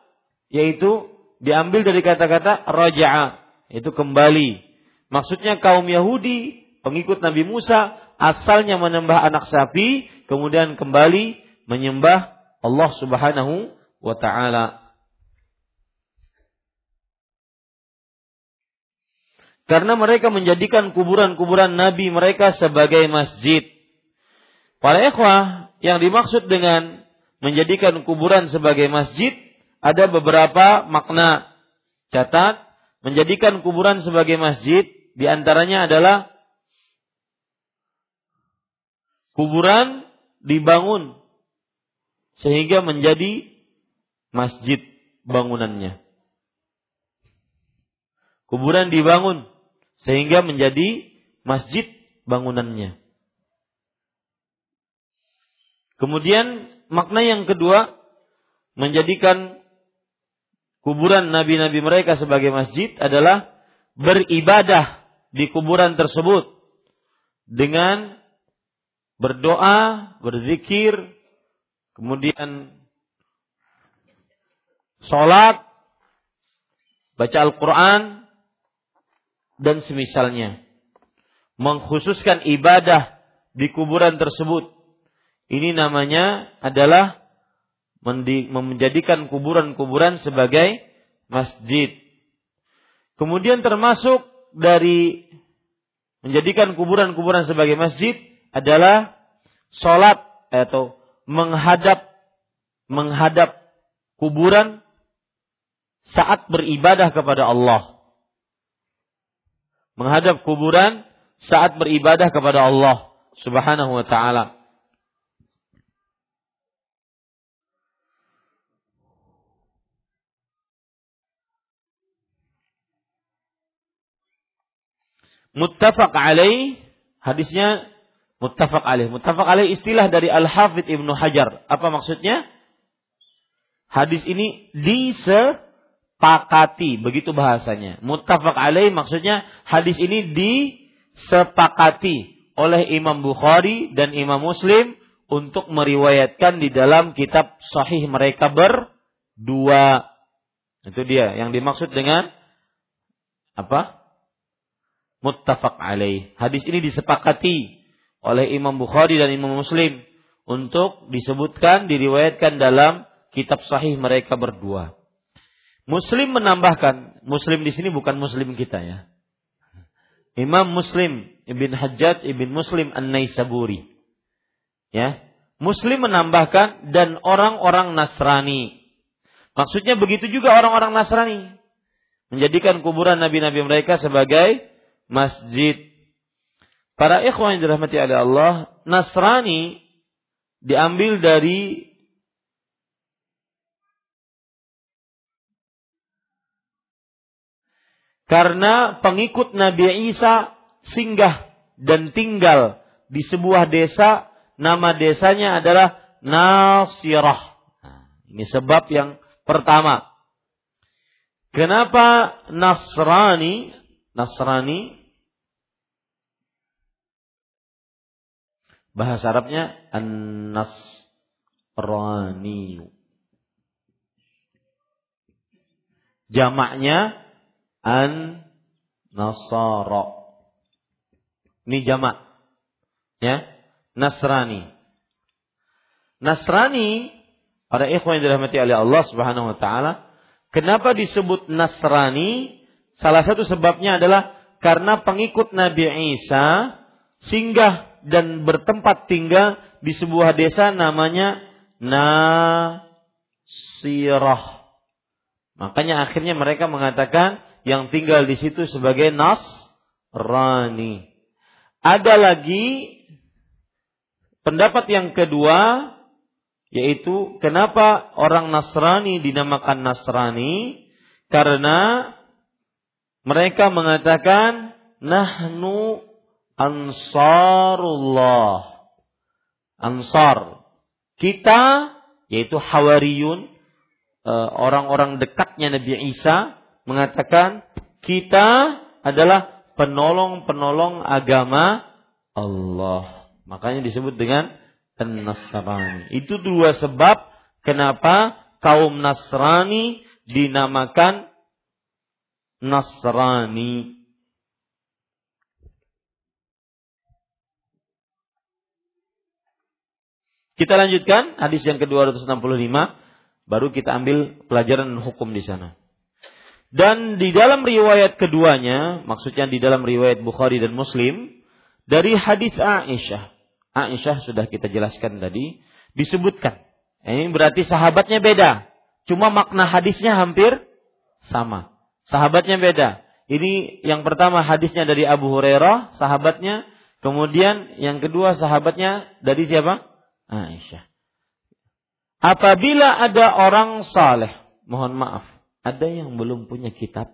yaitu diambil dari kata-kata raja'a, itu kembali. Maksudnya kaum Yahudi, pengikut Nabi Musa, asalnya menyembah anak sapi, kemudian kembali menyembah Allah Subhanahu wa taala. Karena mereka menjadikan kuburan-kuburan nabi mereka sebagai masjid. Para ikhwah yang dimaksud dengan menjadikan kuburan sebagai masjid ada beberapa makna. Catat, menjadikan kuburan sebagai masjid di antaranya adalah kuburan dibangun sehingga menjadi masjid bangunannya. Kuburan dibangun sehingga menjadi masjid bangunannya. Kemudian makna yang kedua menjadikan kuburan nabi-nabi mereka sebagai masjid adalah beribadah di kuburan tersebut dengan berdoa, berzikir, kemudian sholat, baca Al-Quran, dan semisalnya. Mengkhususkan ibadah di kuburan tersebut. Ini namanya adalah menjadikan kuburan-kuburan sebagai masjid. Kemudian termasuk dari menjadikan kuburan-kuburan sebagai masjid adalah sholat atau menghadap menghadap kuburan saat beribadah kepada Allah. Menghadap kuburan saat beribadah kepada Allah Subhanahu wa taala. Muttafaq alaih hadisnya muttafaq alaih. Muttafaq alaih istilah dari Al-Hafidh Ibnu Hajar. Apa maksudnya? Hadis ini disepakati, begitu bahasanya. Muttafaq alaih maksudnya hadis ini disepakati oleh Imam Bukhari dan Imam Muslim untuk meriwayatkan di dalam kitab sahih mereka berdua. Itu dia yang dimaksud dengan apa? Muttafaq alaih. Hadis ini disepakati oleh Imam Bukhari dan Imam Muslim untuk disebutkan diriwayatkan dalam kitab sahih mereka berdua. Muslim menambahkan, Muslim di sini bukan Muslim kita ya. Imam Muslim Ibn Hajjaj Ibn Muslim An-Naisaburi. Ya. Muslim menambahkan dan orang-orang Nasrani. Maksudnya begitu juga orang-orang Nasrani. Menjadikan kuburan nabi-nabi mereka sebagai masjid. Para ikhwan yang dirahmati oleh Allah, Nasrani diambil dari karena pengikut Nabi Isa singgah dan tinggal di sebuah desa, nama desanya adalah Nasirah. Nah, ini sebab yang pertama. Kenapa Nasrani Nasrani Bahasa Arabnya an-nasrani. Jamaknya an-nasara. Ini jamak. Ya, Nasrani. Nasrani para ikhwan yang dirahmati oleh Allah Subhanahu wa taala, kenapa disebut Nasrani? Salah satu sebabnya adalah karena pengikut Nabi Isa singgah dan bertempat tinggal di sebuah desa namanya Nasirah. Makanya akhirnya mereka mengatakan yang tinggal di situ sebagai Nasrani. Ada lagi pendapat yang kedua Yaitu kenapa orang Nasrani dinamakan Nasrani? Karena mereka mengatakan nahnu ansarullah. Ansar. Kita yaitu Hawariyun eh, orang-orang dekatnya Nabi Isa mengatakan kita adalah penolong-penolong agama Allah. Makanya disebut dengan Nasrani. Itu dua sebab kenapa kaum Nasrani dinamakan Nasrani. Kita lanjutkan hadis yang ke-265 baru kita ambil pelajaran hukum di sana. Dan di dalam riwayat keduanya, maksudnya di dalam riwayat Bukhari dan Muslim, dari hadis Aisyah. Aisyah sudah kita jelaskan tadi, disebutkan. Ini berarti sahabatnya beda. Cuma makna hadisnya hampir sama. Sahabatnya beda. Ini yang pertama hadisnya dari Abu Hurairah, sahabatnya. Kemudian yang kedua sahabatnya dari siapa? Aisyah. Apabila ada orang saleh, mohon maaf, ada yang belum punya kitab?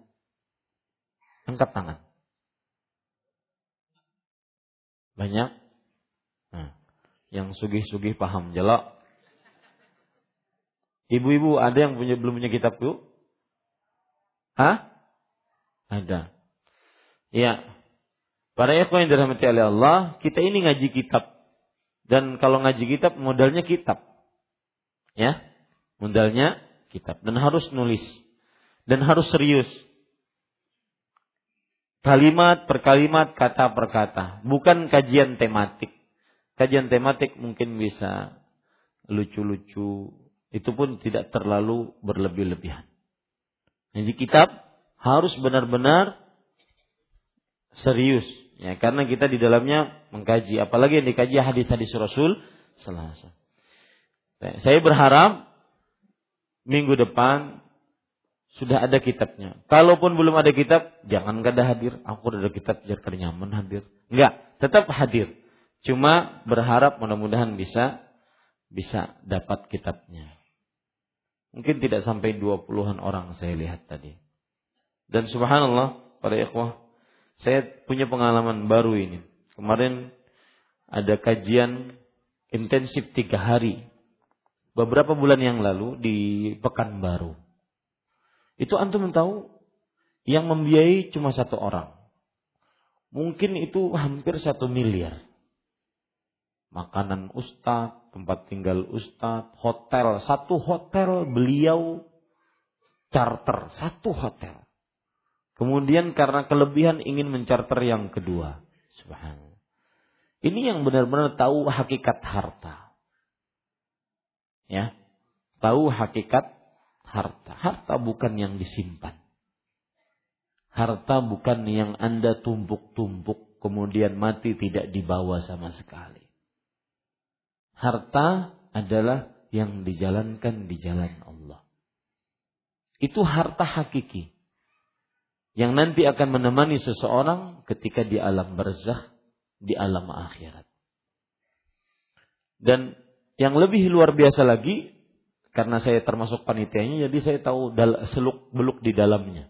Angkat tangan. Banyak? Nah, yang sugih-sugih paham jelak. Ibu-ibu ada yang punya belum punya kitab tuh? Hah? Ada. Iya. Para ikhwan yang dirahmati oleh Allah, kita ini ngaji kitab. Dan kalau ngaji kitab modalnya kitab. Ya. Modalnya kitab dan harus nulis dan harus serius. Kalimat per kalimat, kata per kata, bukan kajian tematik. Kajian tematik mungkin bisa lucu-lucu, itu pun tidak terlalu berlebih-lebihan. Jadi kitab harus benar-benar serius, ya karena kita di dalamnya mengkaji, apalagi yang dikaji hadis-hadis Rasul selasa. Saya berharap minggu depan sudah ada kitabnya. Kalaupun belum ada kitab, jangan kada hadir. Aku ada kitab, biar kada nyaman hadir. Enggak, tetap hadir. Cuma berharap mudah-mudahan bisa bisa dapat kitabnya. Mungkin tidak sampai dua puluhan orang saya lihat tadi. Dan subhanallah, para ikhwah, saya punya pengalaman baru ini. Kemarin ada kajian intensif tiga hari. Beberapa bulan yang lalu di Pekanbaru itu antum tahu yang membiayai cuma satu orang. Mungkin itu hampir satu miliar. Makanan ustadz, tempat tinggal ustadz, hotel. Satu hotel beliau charter. Satu hotel. Kemudian karena kelebihan ingin mencarter yang kedua. Subhanallah. Ini yang benar-benar tahu hakikat harta. Ya. Tahu hakikat harta. Harta bukan yang disimpan. Harta bukan yang Anda tumpuk-tumpuk kemudian mati tidak dibawa sama sekali. Harta adalah yang dijalankan di jalan Allah. Itu harta hakiki. Yang nanti akan menemani seseorang ketika di alam barzah, di alam akhirat. Dan yang lebih luar biasa lagi, karena saya termasuk panitianya jadi saya tahu seluk beluk di dalamnya.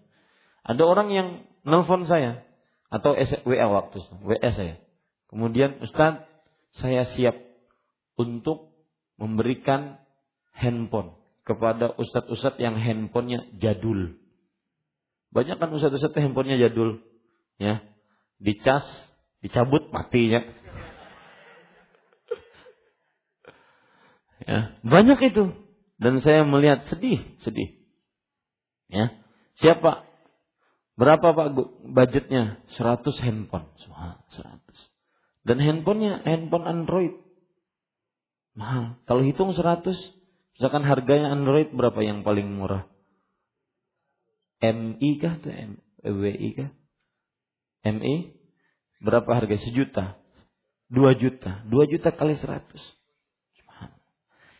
Ada orang yang nelfon saya atau WA waktu WA saya. Kemudian Ustaz, saya siap untuk memberikan handphone kepada ustadz-ustadz yang handphonenya jadul. Banyak kan ustadz-ustadz handphonenya jadul, ya, dicas, dicabut matinya. Ya, banyak itu dan saya melihat sedih, sedih. Ya. Siapa? Berapa Pak budgetnya? 100 handphone. 100. Dan handphonenya handphone Android. Mahal. Kalau hitung 100, misalkan harganya Android berapa yang paling murah? MI kah atau WI kah? MI berapa harga sejuta? Dua juta. Dua juta kali seratus.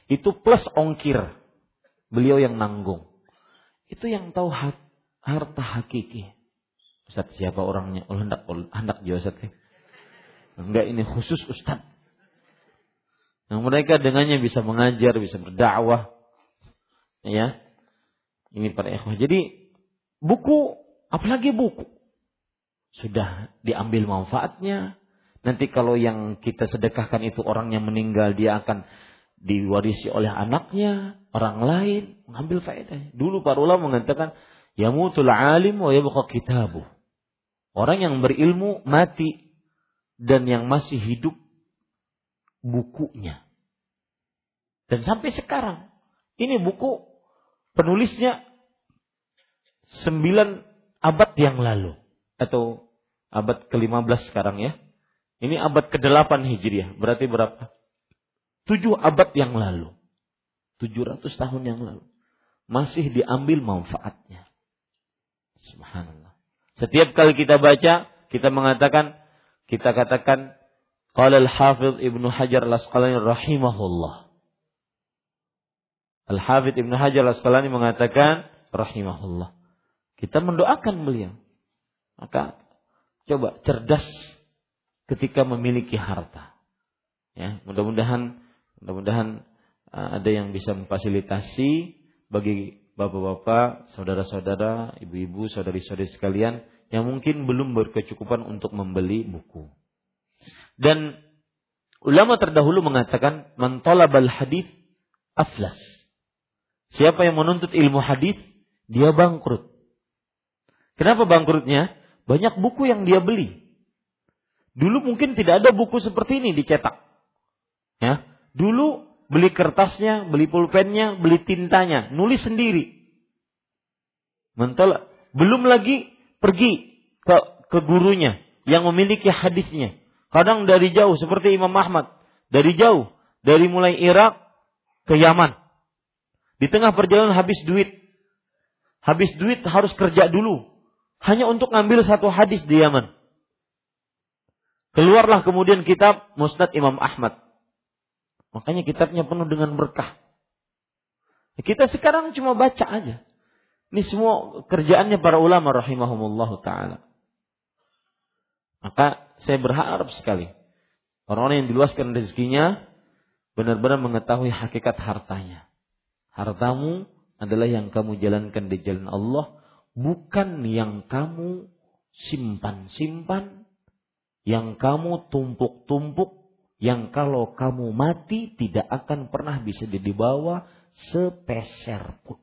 Itu plus ongkir. Beliau yang nanggung. Itu yang tahu harta hakiki. Ustaz siapa orangnya? Oh hendak hendak jawab Ustaz. Enggak ini khusus Ustaz. Nah, mereka dengannya bisa mengajar, bisa berdakwah. Ya. Ini para ikhwah. Jadi buku, apalagi buku. Sudah diambil manfaatnya. Nanti kalau yang kita sedekahkan itu orang yang meninggal, dia akan diwarisi oleh anaknya, orang lain, mengambil faedah. Dulu para ulama mengatakan, yamutul alim wa yabqa kitabu. Orang yang berilmu mati dan yang masih hidup bukunya. Dan sampai sekarang, ini buku penulisnya sembilan abad yang lalu. Atau abad ke-15 sekarang ya. Ini abad ke-8 Hijriah. Berarti berapa? Tujuh abad yang lalu. Tujuh ratus tahun yang lalu. Masih diambil manfaatnya. Subhanallah. Setiap kali kita baca, kita mengatakan, kita katakan, Qala al-Hafidh Ibnu Hajar al-Asqalani rahimahullah. Al-Hafidh Ibnu Hajar al-Asqalani mengatakan, rahimahullah. Kita mendoakan beliau. Maka coba cerdas ketika memiliki harta. Ya, mudah-mudahan mudah-mudahan uh, ada yang bisa memfasilitasi bagi bapak-bapak, saudara-saudara, ibu-ibu, saudari-saudari sekalian yang mungkin belum berkecukupan untuk membeli buku. Dan ulama terdahulu mengatakan mentolabal hadis aflas. Siapa yang menuntut ilmu hadis, dia bangkrut. Kenapa bangkrutnya? Banyak buku yang dia beli. Dulu mungkin tidak ada buku seperti ini dicetak. Ya, dulu beli kertasnya, beli pulpennya, beli tintanya, nulis sendiri. Mentol, belum lagi pergi ke ke gurunya yang memiliki hadisnya. Kadang dari jauh seperti Imam Ahmad, dari jauh, dari mulai Irak ke Yaman. Di tengah perjalanan habis duit. Habis duit harus kerja dulu. Hanya untuk ngambil satu hadis di Yaman. Keluarlah kemudian kitab Musnad Imam Ahmad. Makanya kitabnya penuh dengan berkah. Kita sekarang cuma baca aja. Ini semua kerjaannya para ulama rahimahumullah taala. Maka saya berharap sekali orang-orang yang diluaskan rezekinya benar-benar mengetahui hakikat hartanya. Hartamu adalah yang kamu jalankan di jalan Allah, bukan yang kamu simpan-simpan, yang kamu tumpuk-tumpuk yang kalau kamu mati tidak akan pernah bisa dibawa sepeser pun.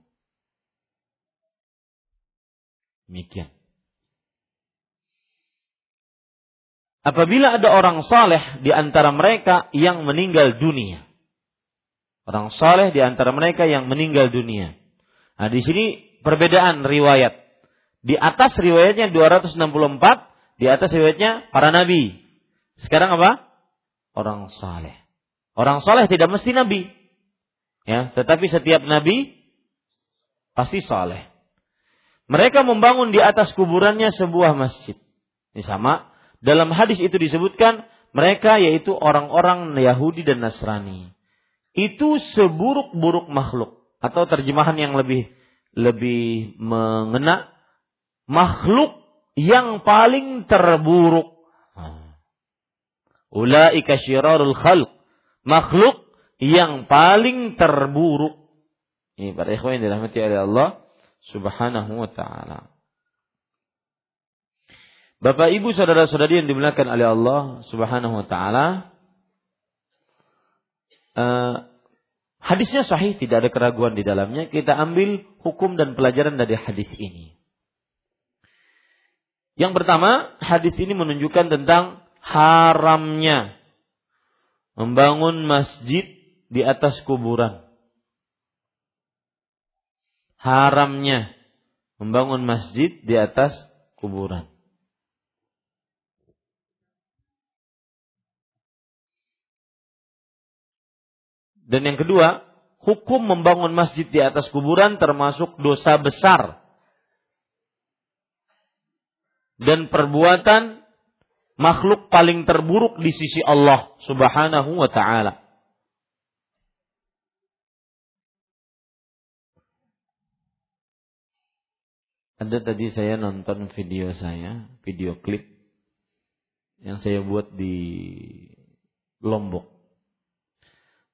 Demikian. Apabila ada orang saleh di antara mereka yang meninggal dunia. Orang saleh di antara mereka yang meninggal dunia. Nah, di sini perbedaan riwayat. Di atas riwayatnya 264, di atas riwayatnya para nabi. Sekarang apa? orang saleh. Orang saleh tidak mesti nabi. Ya, tetapi setiap nabi pasti saleh. Mereka membangun di atas kuburannya sebuah masjid. Ini sama dalam hadis itu disebutkan mereka yaitu orang-orang Yahudi dan Nasrani. Itu seburuk-buruk makhluk atau terjemahan yang lebih lebih mengena makhluk yang paling terburuk Ulaika syirarul khalq. Makhluk yang paling terburuk. Ini para ikhwan yang dirahmati oleh Allah subhanahu wa ta'ala. Bapak ibu saudara-saudari yang dimuliakan oleh Allah subhanahu wa ta'ala. Uh, hadisnya sahih, tidak ada keraguan di dalamnya. Kita ambil hukum dan pelajaran dari hadis ini. Yang pertama, hadis ini menunjukkan tentang haramnya membangun masjid di atas kuburan. Haramnya membangun masjid di atas kuburan. Dan yang kedua, hukum membangun masjid di atas kuburan termasuk dosa besar. Dan perbuatan makhluk paling terburuk di sisi Allah Subhanahu wa taala. Ada tadi saya nonton video saya, video klip yang saya buat di Lombok.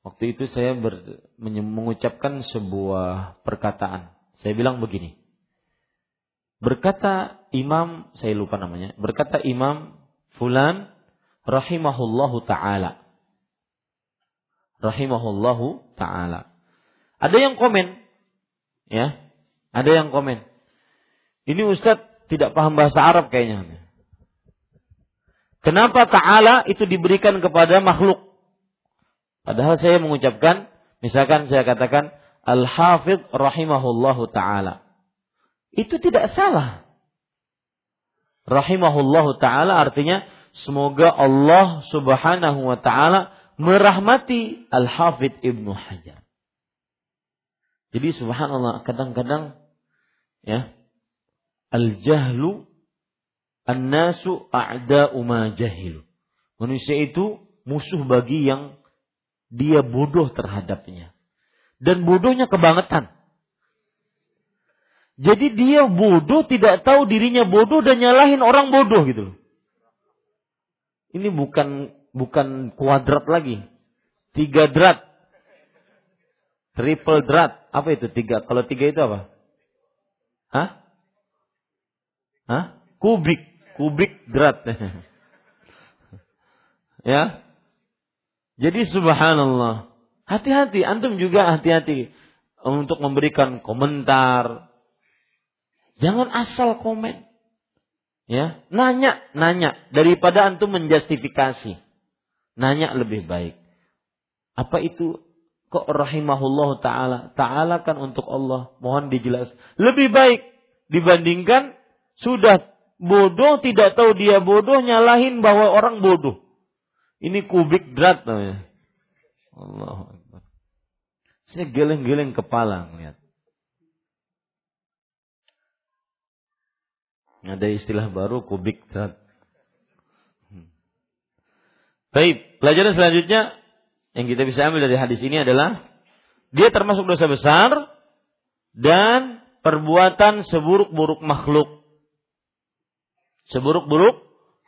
Waktu itu saya ber, mengucapkan sebuah perkataan. Saya bilang begini. Berkata Imam, saya lupa namanya, berkata Imam Fulan rahimahullahu taala. Rahimahullahu taala. Ada yang komen, ya, ada yang komen. Ini Ustadz tidak paham bahasa Arab kayaknya. Kenapa ta'ala itu diberikan kepada makhluk? Padahal saya mengucapkan, misalkan saya katakan, Al-Hafidh rahimahullahu ta'ala. Itu tidak salah. Rahimahullahu ta'ala artinya semoga Allah subhanahu wa ta'ala merahmati Al-Hafidh Ibnu Hajar. Jadi subhanallah kadang-kadang ya al-jahlu an-nasu a'da'u ma jahilu. Manusia itu musuh bagi yang dia bodoh terhadapnya. Dan bodohnya kebangetan. Jadi dia bodoh, tidak tahu dirinya bodoh dan nyalahin orang bodoh gitu. Ini bukan bukan kuadrat lagi. Tiga drat. Triple drat. Apa itu tiga? Kalau tiga itu apa? Hah? Hah? Kubik. Kubik drat. ya. Jadi subhanallah. Hati-hati. Antum juga hati-hati. Untuk memberikan komentar, Jangan asal komen. Ya, nanya, nanya daripada antum menjustifikasi. Nanya lebih baik. Apa itu kok rahimahullah taala? Taala kan untuk Allah. Mohon dijelas. Lebih baik dibandingkan sudah bodoh tidak tahu dia bodoh nyalahin bahwa orang bodoh. Ini kubik drat namanya. Allah Saya geleng-geleng kepala melihat. Ada istilah baru kubik zat. Hmm. Baik, pelajaran selanjutnya yang kita bisa ambil dari hadis ini adalah dia termasuk dosa besar dan perbuatan seburuk-buruk makhluk. Seburuk-buruk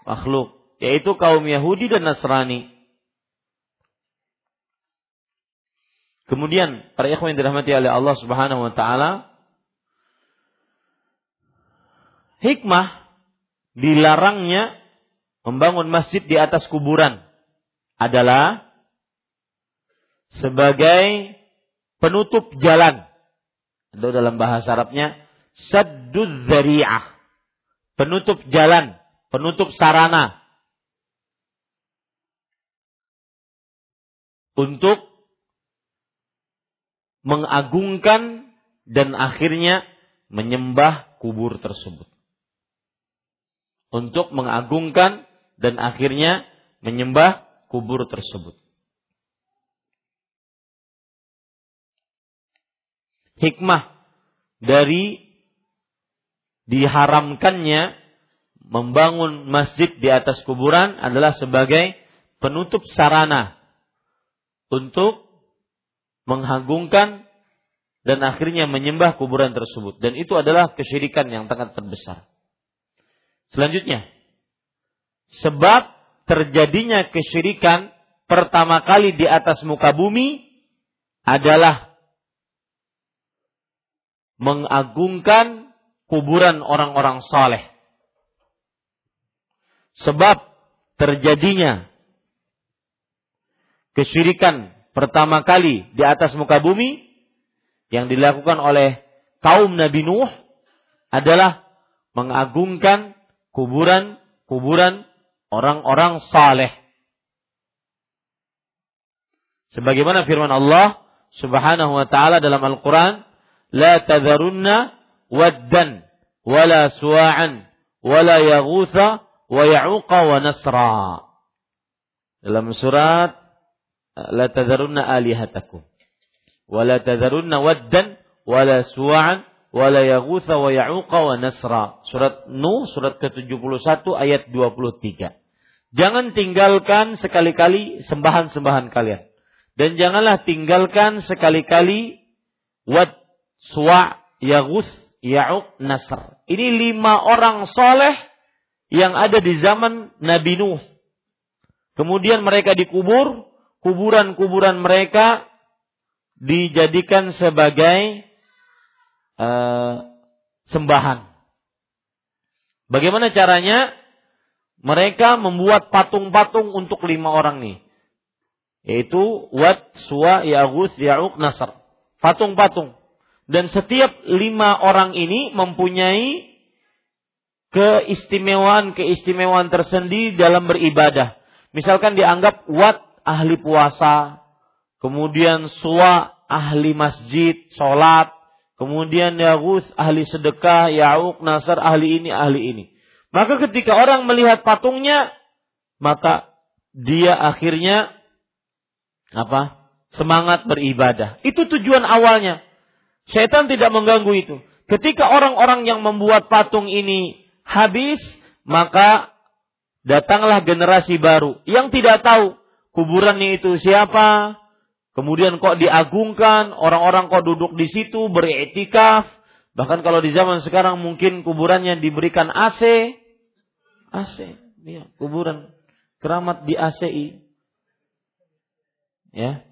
makhluk, yaitu kaum Yahudi dan Nasrani. Kemudian para ikhwan yang dirahmati oleh Allah Subhanahu wa taala, hikmah dilarangnya membangun masjid di atas kuburan adalah sebagai penutup jalan. Atau dalam bahasa Arabnya sadduz zari'ah. Penutup jalan, penutup sarana. Untuk mengagungkan dan akhirnya menyembah kubur tersebut untuk mengagungkan dan akhirnya menyembah kubur tersebut. Hikmah dari diharamkannya membangun masjid di atas kuburan adalah sebagai penutup sarana untuk mengagungkan dan akhirnya menyembah kuburan tersebut dan itu adalah kesyirikan yang sangat terbesar. Selanjutnya, sebab terjadinya kesyirikan pertama kali di atas muka bumi adalah mengagungkan kuburan orang-orang saleh. Sebab terjadinya kesyirikan pertama kali di atas muka bumi yang dilakukan oleh kaum Nabi Nuh adalah mengagungkan kuburan-kuburan orang-orang saleh. Sebagaimana firman Allah Subhanahu wa taala dalam Al-Qur'an, "La tadharunna waddan wala suwa'an wala yaghutha wa ya'uqa wa nasra." Dalam surat La tadharunna alihatakum wala tadharunna waddan wala suwa'an yaghutha wa ya'uqa wa nasra. Surat Nuh surat ke-71 ayat 23. Jangan tinggalkan sekali-kali sembahan-sembahan kalian. Dan janganlah tinggalkan sekali-kali wad, suwa, yaghus, ya'uq, nasr. Ini lima orang soleh yang ada di zaman Nabi Nuh. Kemudian mereka dikubur, kuburan-kuburan mereka dijadikan sebagai uh, sembahan. Bagaimana caranya? Mereka membuat patung-patung untuk lima orang nih. Yaitu Wat, Suwa, Yagus, Ya'uk, Nasr. Patung-patung. Dan setiap lima orang ini mempunyai keistimewaan-keistimewaan tersendiri dalam beribadah. Misalkan dianggap Wat ahli puasa, kemudian Suwa ahli masjid, sholat, kemudian Yagus ahli sedekah, Ya'uk, Nasr ahli ini, ahli ini. Maka ketika orang melihat patungnya, maka dia akhirnya apa? Semangat beribadah. Itu tujuan awalnya. Syaitan tidak mengganggu itu. Ketika orang-orang yang membuat patung ini habis, maka datanglah generasi baru yang tidak tahu kuburannya itu siapa, kemudian kok diagungkan, orang-orang kok duduk di situ beriktikaf, bahkan kalau di zaman sekarang mungkin kuburannya diberikan AC, AC, ya, kuburan keramat di ACI. Ya.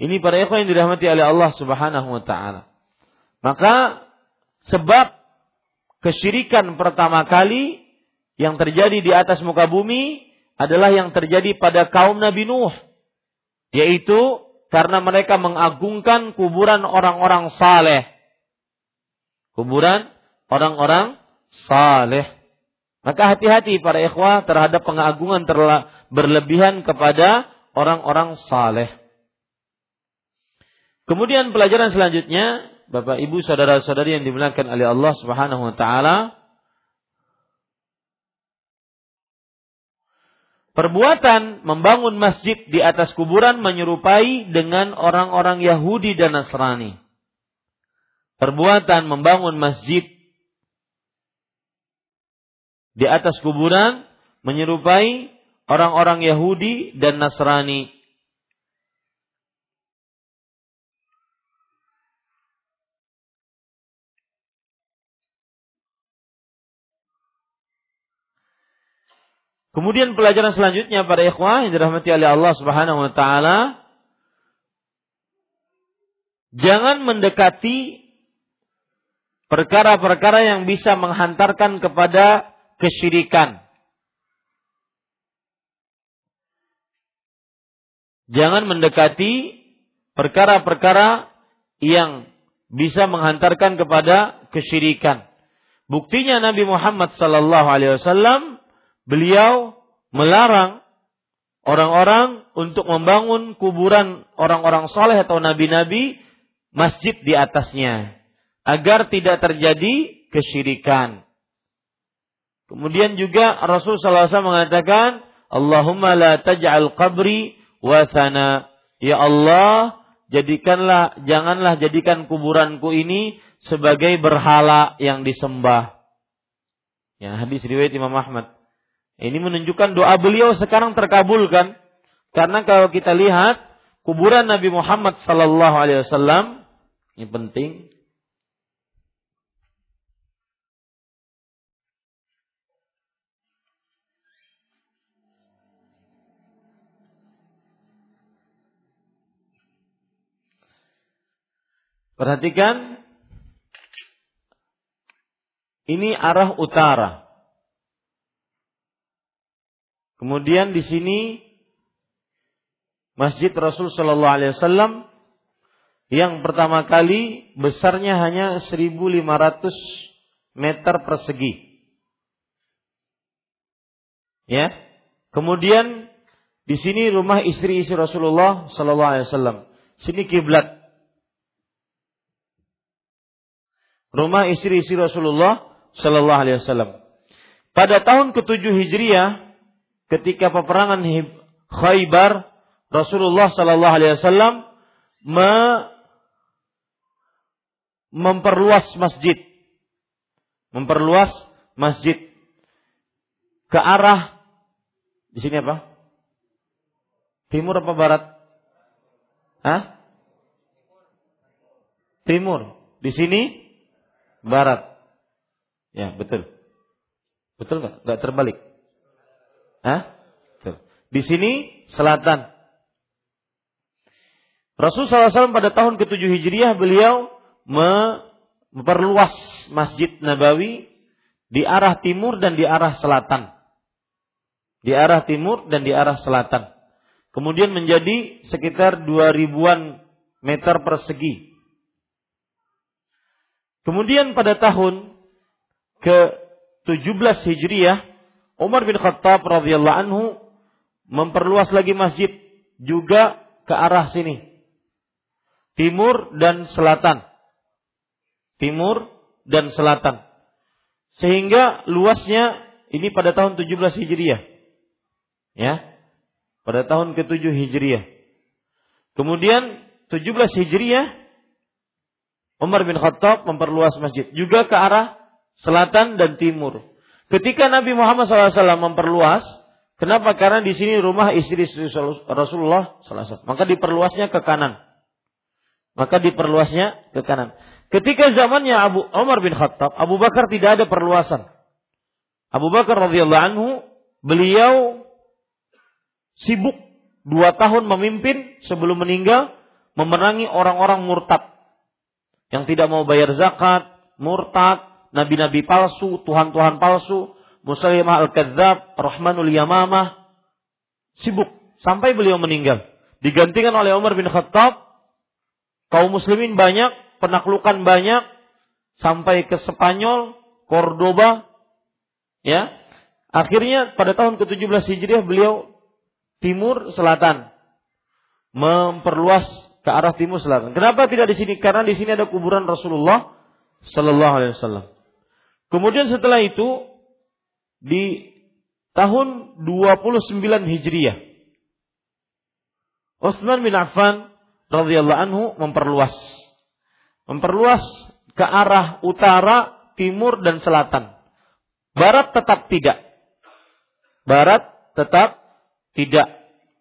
Ini para ikhwan yang dirahmati oleh Allah Subhanahu wa taala. Maka sebab kesyirikan pertama kali yang terjadi di atas muka bumi adalah yang terjadi pada kaum Nabi Nuh. Yaitu karena mereka mengagungkan kuburan orang-orang saleh. Kuburan orang-orang saleh. Maka hati-hati para ikhwah terhadap pengagungan terla berlebihan kepada orang-orang saleh. Kemudian pelajaran selanjutnya, Bapak Ibu saudara-saudari yang dimuliakan oleh Allah Subhanahu wa taala, Perbuatan membangun masjid di atas kuburan menyerupai dengan orang-orang Yahudi dan Nasrani. Perbuatan membangun masjid di atas kuburan menyerupai orang-orang Yahudi dan Nasrani. Kemudian pelajaran selanjutnya pada ikhwah yang dirahmati oleh Allah Subhanahu wa taala jangan mendekati perkara-perkara yang bisa menghantarkan kepada kesyirikan. Jangan mendekati perkara-perkara yang bisa menghantarkan kepada kesyirikan. Buktinya Nabi Muhammad sallallahu alaihi wasallam beliau melarang orang-orang untuk membangun kuburan orang-orang soleh atau nabi-nabi masjid di atasnya agar tidak terjadi kesyirikan. Kemudian juga Rasul SAW mengatakan, Allahumma la taj'al qabri wasana. Ya Allah, jadikanlah, janganlah jadikan kuburanku ini sebagai berhala yang disembah. Ya, hadis riwayat Imam Ahmad. Ini menunjukkan doa beliau sekarang terkabulkan. Karena kalau kita lihat kuburan Nabi Muhammad sallallahu alaihi wasallam ini penting Perhatikan ini arah utara. Kemudian di sini Masjid Rasul Shallallahu Alaihi Wasallam yang pertama kali besarnya hanya 1.500 meter persegi. Ya. Kemudian di sini rumah istri-istri Rasulullah Shallallahu Alaihi Wasallam. Sini kiblat rumah istri-istri Rasulullah Shallallahu Alaihi Wasallam. Pada tahun ketujuh Hijriah, ketika peperangan Khaybar, Rasulullah Shallallahu Alaihi Wasallam me memperluas masjid, memperluas masjid ke arah di sini apa? Timur apa barat? Hah? Timur. Di sini barat. Ya, betul. Betul nggak? Nggak terbalik. Hah? Betul. Di sini selatan. Rasulullah SAW pada tahun ke-7 Hijriah beliau memperluas Masjid Nabawi di arah timur dan di arah selatan. Di arah timur dan di arah selatan. Kemudian menjadi sekitar 2000-an meter persegi. Kemudian pada tahun ke-17 Hijriah, Umar bin Khattab radhiyallahu anhu memperluas lagi masjid juga ke arah sini timur dan selatan. Timur dan selatan. Sehingga luasnya ini pada tahun 17 Hijriah. Ya. Pada tahun ke-7 Hijriah. Kemudian 17 Hijriah Umar bin Khattab memperluas masjid juga ke arah selatan dan timur. Ketika Nabi Muhammad SAW memperluas, kenapa? Karena di sini rumah istri Rasulullah SAW. Maka diperluasnya ke kanan maka diperluasnya ke kanan. Ketika zamannya Abu Umar bin Khattab, Abu Bakar tidak ada perluasan. Abu Bakar radhiyallahu anhu, beliau sibuk dua tahun memimpin sebelum meninggal memerangi orang-orang murtad yang tidak mau bayar zakat, murtad, nabi-nabi palsu, tuhan-tuhan palsu, Musailimah al-Kadzab, Rahmanul Yamamah, sibuk sampai beliau meninggal. Digantikan oleh Umar bin Khattab Kaum muslimin banyak, penaklukan banyak, sampai ke Spanyol, Cordoba, ya. Akhirnya pada tahun ke-17 Hijriah beliau timur selatan memperluas ke arah timur selatan. Kenapa tidak di sini? Karena di sini ada kuburan Rasulullah Sallallahu Alaihi Wasallam. Kemudian setelah itu di tahun 29 Hijriah, Utsman bin Affan radhiyallahu anhu memperluas. Memperluas ke arah utara, timur dan selatan. Barat tetap tidak. Barat tetap tidak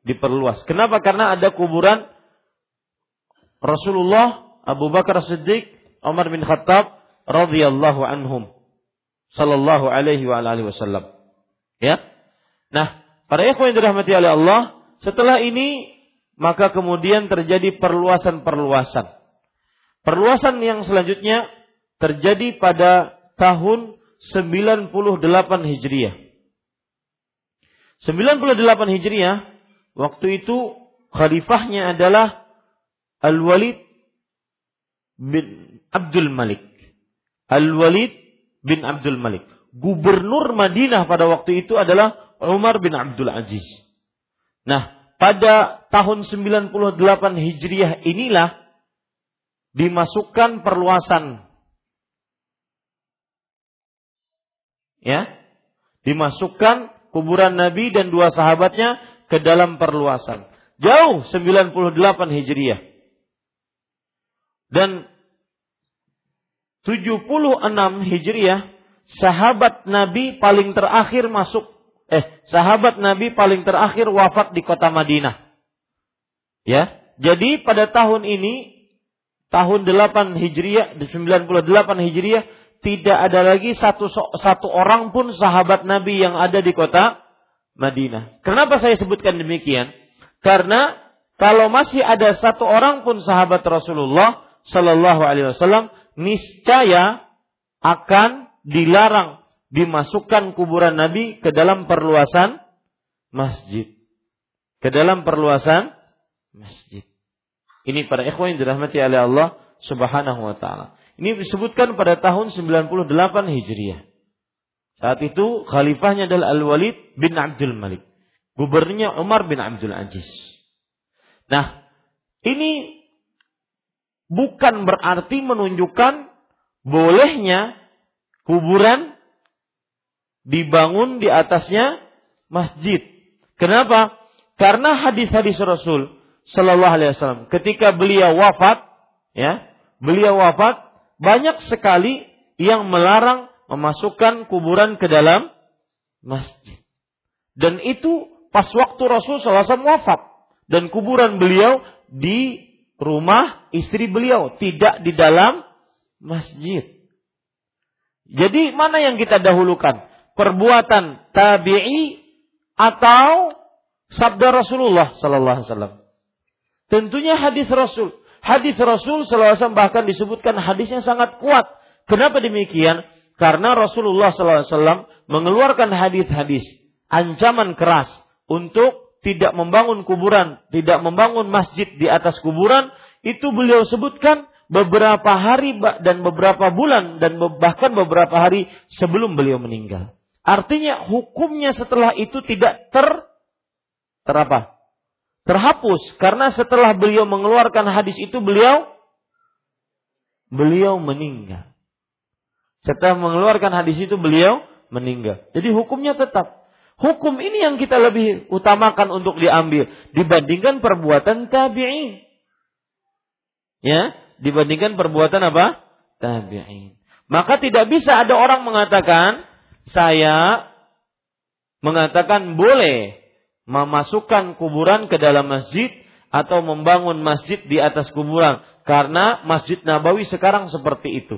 diperluas. Kenapa? Karena ada kuburan Rasulullah, Abu Bakar Siddiq, Umar bin Khattab radhiyallahu anhum sallallahu alaihi wa alihi wasallam. Ya. Nah, para ikhwan yang dirahmati oleh Allah, setelah ini maka kemudian terjadi perluasan-perluasan. Perluasan yang selanjutnya terjadi pada tahun 98 Hijriah. 98 Hijriah, waktu itu khalifahnya adalah Al-Walid bin Abdul Malik. Al-Walid bin Abdul Malik. Gubernur Madinah pada waktu itu adalah Umar bin Abdul Aziz. Nah, pada tahun 98 Hijriah inilah dimasukkan perluasan. Ya. Dimasukkan kuburan Nabi dan dua sahabatnya ke dalam perluasan. Jauh 98 Hijriah. Dan 76 Hijriah sahabat Nabi paling terakhir masuk eh sahabat Nabi paling terakhir wafat di kota Madinah. Ya. Jadi pada tahun ini tahun 8 Hijriah 98 Hijriah tidak ada lagi satu satu orang pun sahabat Nabi yang ada di kota Madinah. Kenapa saya sebutkan demikian? Karena kalau masih ada satu orang pun sahabat Rasulullah Shallallahu Alaihi Wasallam niscaya akan dilarang dimasukkan kuburan Nabi ke dalam perluasan masjid. Ke dalam perluasan masjid. Ini para ikhwan yang dirahmati oleh Allah Subhanahu wa taala. Ini disebutkan pada tahun 98 Hijriah. Saat itu khalifahnya adalah Al-Walid bin Abdul Malik. Gubernurnya Umar bin Abdul Aziz. Nah, ini bukan berarti menunjukkan bolehnya kuburan dibangun di atasnya masjid. Kenapa? Karena hadis-hadis Rasul Shallallahu Alaihi Wasallam ketika beliau wafat, ya, beliau wafat banyak sekali yang melarang memasukkan kuburan ke dalam masjid. Dan itu pas waktu Rasul SAW wafat dan kuburan beliau di rumah istri beliau, tidak di dalam masjid. Jadi mana yang kita dahulukan? perbuatan tabi'i atau sabda Rasulullah sallallahu alaihi wasallam. Tentunya hadis Rasul. Hadis Rasul sallallahu alaihi wasallam bahkan disebutkan hadisnya sangat kuat. Kenapa demikian? Karena Rasulullah sallallahu alaihi wasallam mengeluarkan hadis-hadis ancaman keras untuk tidak membangun kuburan, tidak membangun masjid di atas kuburan, itu beliau sebutkan beberapa hari dan beberapa bulan dan bahkan beberapa hari sebelum beliau meninggal. Artinya hukumnya setelah itu tidak ter terapa? Terhapus karena setelah beliau mengeluarkan hadis itu beliau beliau meninggal. Setelah mengeluarkan hadis itu beliau meninggal. Jadi hukumnya tetap. Hukum ini yang kita lebih utamakan untuk diambil dibandingkan perbuatan tabi'in. Ya, dibandingkan perbuatan apa? Tabi'in. Maka tidak bisa ada orang mengatakan saya mengatakan boleh memasukkan kuburan ke dalam masjid atau membangun masjid di atas kuburan karena Masjid Nabawi sekarang seperti itu.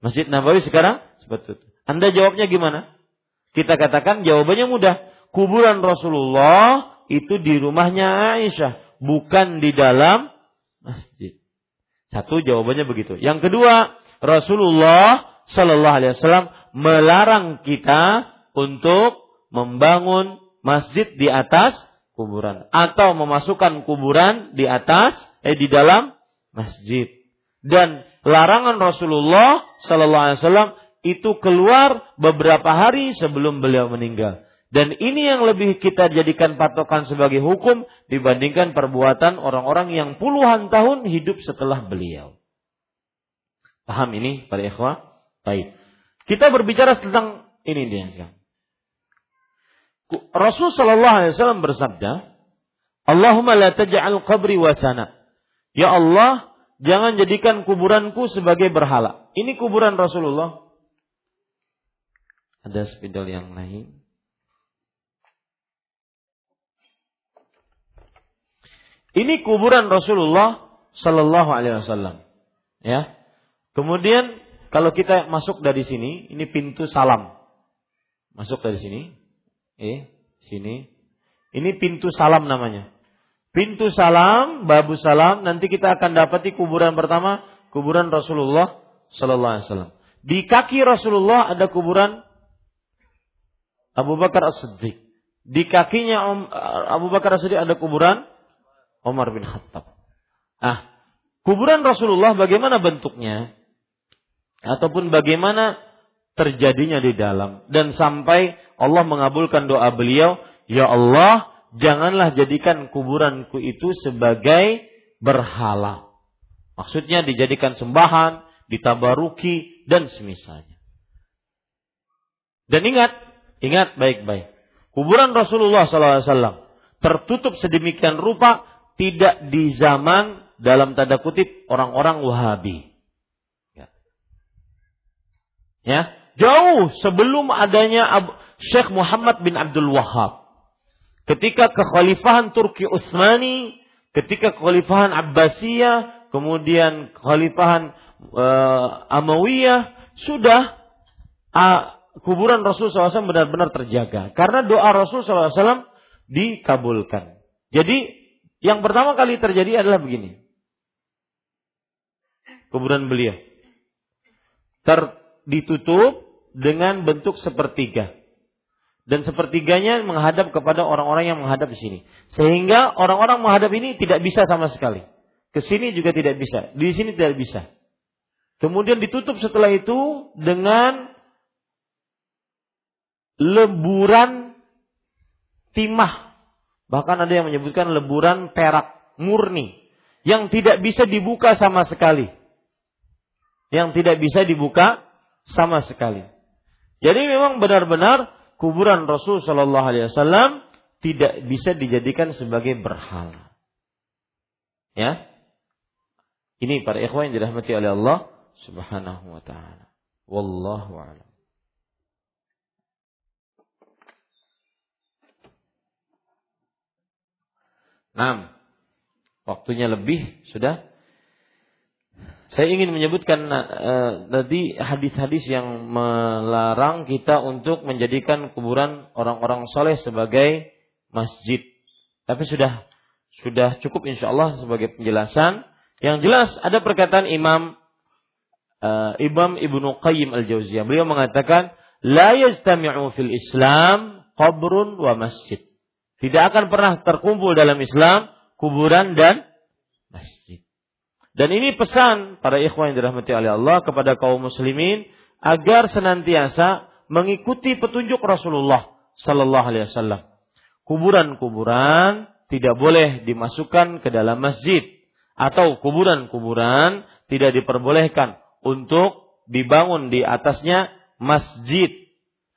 Masjid Nabawi sekarang seperti itu. Anda jawabnya gimana? Kita katakan jawabannya mudah. Kuburan Rasulullah itu di rumahnya Aisyah, bukan di dalam masjid. Satu jawabannya begitu. Yang kedua, Rasulullah Shallallahu Alaihi Wasallam melarang kita untuk membangun masjid di atas kuburan atau memasukkan kuburan di atas eh di dalam masjid. Dan larangan Rasulullah Shallallahu Alaihi Wasallam itu keluar beberapa hari sebelum beliau meninggal. Dan ini yang lebih kita jadikan patokan sebagai hukum dibandingkan perbuatan orang-orang yang puluhan tahun hidup setelah beliau. Paham ini para ikhwah? Baik. Kita berbicara tentang ini dia. Rasul sallallahu alaihi wasallam bersabda, "Allahumma la taj'al qabri wasana." Ya Allah, jangan jadikan kuburanku sebagai berhala. Ini kuburan Rasulullah ada spidol yang lain. Ini kuburan Rasulullah Sallallahu Alaihi Wasallam. Ya. Kemudian kalau kita masuk dari sini, ini pintu salam. Masuk dari sini. Eh, sini. Ini pintu salam namanya. Pintu salam, babu salam, nanti kita akan dapati kuburan pertama, kuburan Rasulullah Sallallahu Alaihi Wasallam. Di kaki Rasulullah ada kuburan Abu Bakar As-Siddiq. Di kakinya Abu Bakar As-Siddiq ada kuburan Umar bin Khattab. Ah, kuburan Rasulullah bagaimana bentuknya? Ataupun bagaimana terjadinya di dalam dan sampai Allah mengabulkan doa beliau, "Ya Allah, janganlah jadikan kuburanku itu sebagai berhala." Maksudnya dijadikan sembahan, ditabaruki dan semisalnya. Dan ingat, Ingat baik-baik. Kuburan Rasulullah SAW tertutup sedemikian rupa tidak di zaman dalam tanda kutip orang-orang Wahabi. Ya. ya, jauh sebelum adanya Syekh Muhammad bin Abdul Wahab. Ketika kekhalifahan Turki Utsmani, ketika kekhalifahan Abbasiyah, kemudian kekhalifahan uh, Amawiyah sudah uh, kuburan Rasul SAW benar-benar terjaga. Karena doa Rasul SAW dikabulkan. Jadi yang pertama kali terjadi adalah begini. Kuburan beliau. Ter, ditutup dengan bentuk sepertiga. Dan sepertiganya menghadap kepada orang-orang yang menghadap di sini. Sehingga orang-orang menghadap ini tidak bisa sama sekali. Ke sini juga tidak bisa. Di sini tidak bisa. Kemudian ditutup setelah itu dengan leburan timah. Bahkan ada yang menyebutkan leburan perak murni yang tidak bisa dibuka sama sekali. Yang tidak bisa dibuka sama sekali. Jadi memang benar-benar kuburan Rasul Shallallahu Alaihi Wasallam tidak bisa dijadikan sebagai berhala. Ya, ini para ikhwan yang dirahmati oleh Allah Subhanahu wa taala. Wallahu a'lam. Nah, waktunya lebih sudah. Saya ingin menyebutkan uh, tadi hadis-hadis yang melarang kita untuk menjadikan kuburan orang-orang soleh sebagai masjid. Tapi sudah sudah cukup insya Allah sebagai penjelasan. Yang jelas ada perkataan Imam uh, Imam Ibnu Qayyim Al-Jauziyah. Beliau mengatakan, "La yajtami'u fil Islam qabrun wa masjid." Tidak akan pernah terkumpul dalam Islam kuburan dan masjid. Dan ini pesan para ikhwan yang dirahmati oleh Allah kepada kaum muslimin agar senantiasa mengikuti petunjuk Rasulullah sallallahu alaihi wasallam. Kuburan-kuburan tidak boleh dimasukkan ke dalam masjid atau kuburan-kuburan tidak diperbolehkan untuk dibangun di atasnya masjid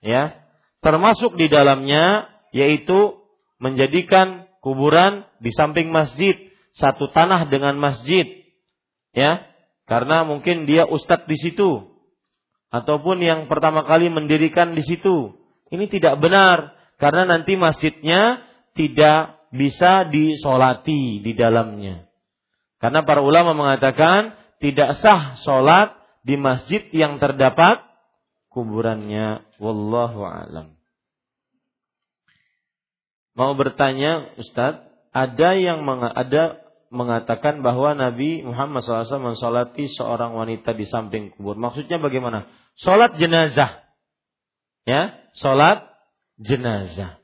ya termasuk di dalamnya yaitu menjadikan kuburan di samping masjid satu tanah dengan masjid ya karena mungkin dia ustadz di situ ataupun yang pertama kali mendirikan di situ ini tidak benar karena nanti masjidnya tidak bisa disolati di dalamnya. Karena para ulama mengatakan tidak sah solat di masjid yang terdapat kuburannya. Wallahu alam. Mau bertanya, Ustadz, ada yang meng ada mengatakan bahwa Nabi Muhammad SAW mensolati seorang wanita di samping kubur. Maksudnya bagaimana? Solat jenazah. Ya, solat jenazah.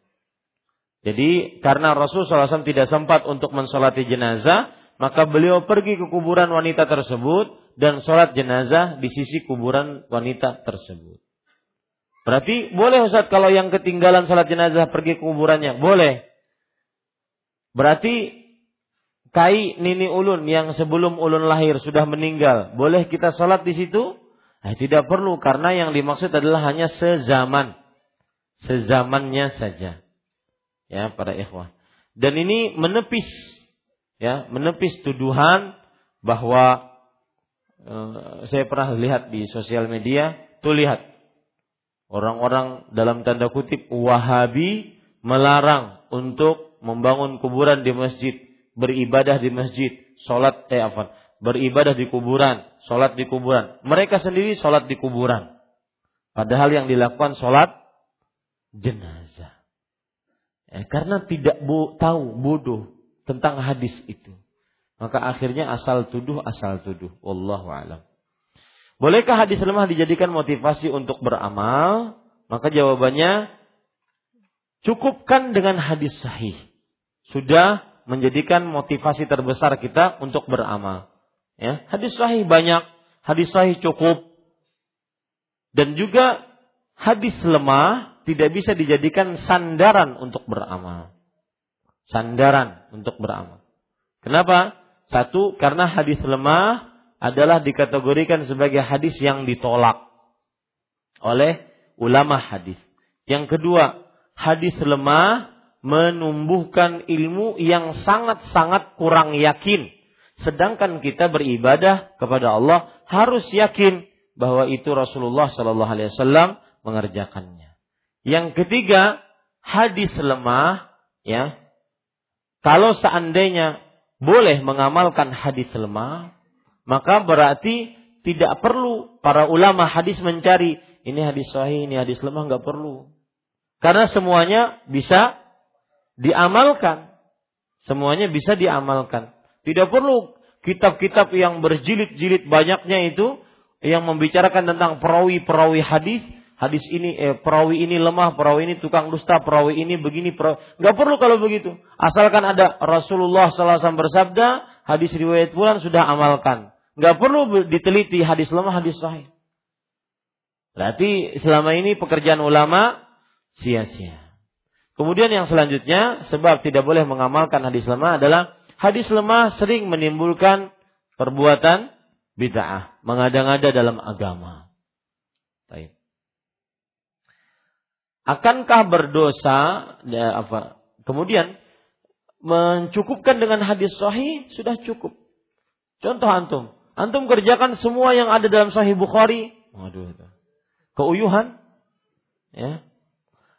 Jadi karena Rasul SAW tidak sempat untuk mensolati jenazah, maka beliau pergi ke kuburan wanita tersebut dan sholat jenazah di sisi kuburan wanita tersebut. Berarti boleh Ustaz kalau yang ketinggalan sholat jenazah pergi ke kuburannya? Boleh. Berarti Kai Nini Ulun yang sebelum Ulun lahir sudah meninggal, boleh kita sholat di situ? Nah, tidak perlu karena yang dimaksud adalah hanya sezaman. Sezamannya saja ya para ikhwah. Dan ini menepis ya, menepis tuduhan bahwa e, saya pernah lihat di sosial media, tuh lihat orang-orang dalam tanda kutip Wahabi melarang untuk membangun kuburan di masjid, beribadah di masjid, sholat eh apa, beribadah di kuburan, sholat di kuburan. Mereka sendiri sholat di kuburan. Padahal yang dilakukan sholat jenazah. Ya, karena tidak bo tahu bodoh tentang hadis itu. Maka akhirnya asal tuduh asal tuduh. Wallahu alam. Bolehkah hadis lemah dijadikan motivasi untuk beramal? Maka jawabannya cukupkan dengan hadis sahih. Sudah menjadikan motivasi terbesar kita untuk beramal. Ya, hadis sahih banyak, hadis sahih cukup. Dan juga hadis lemah tidak bisa dijadikan sandaran untuk beramal. Sandaran untuk beramal. Kenapa? Satu, karena hadis lemah adalah dikategorikan sebagai hadis yang ditolak oleh ulama hadis. Yang kedua, hadis lemah menumbuhkan ilmu yang sangat-sangat kurang yakin. Sedangkan kita beribadah kepada Allah harus yakin bahwa itu Rasulullah Shallallahu Alaihi Wasallam mengerjakannya. Yang ketiga, hadis lemah, ya. Kalau seandainya boleh mengamalkan hadis lemah, maka berarti tidak perlu para ulama hadis mencari ini hadis sahih, ini hadis lemah nggak perlu. Karena semuanya bisa diamalkan. Semuanya bisa diamalkan. Tidak perlu kitab-kitab yang berjilid-jilid banyaknya itu yang membicarakan tentang perawi-perawi hadis hadis ini eh, perawi ini lemah, perawi ini tukang dusta, perawi ini begini, perawi nggak perlu kalau begitu. Asalkan ada Rasulullah SAW bersabda, hadis riwayat bulan sudah amalkan. Nggak perlu diteliti hadis lemah, hadis sahih. Berarti selama ini pekerjaan ulama sia-sia. Kemudian yang selanjutnya, sebab tidak boleh mengamalkan hadis lemah adalah hadis lemah sering menimbulkan perbuatan bid'ah, mengada-ngada dalam agama. Baik. Akankah berdosa ya, apa? Kemudian mencukupkan dengan hadis sahih sudah cukup. Contoh antum, antum kerjakan semua yang ada dalam sahih Bukhari. Waduh, keuyuhan. Ya.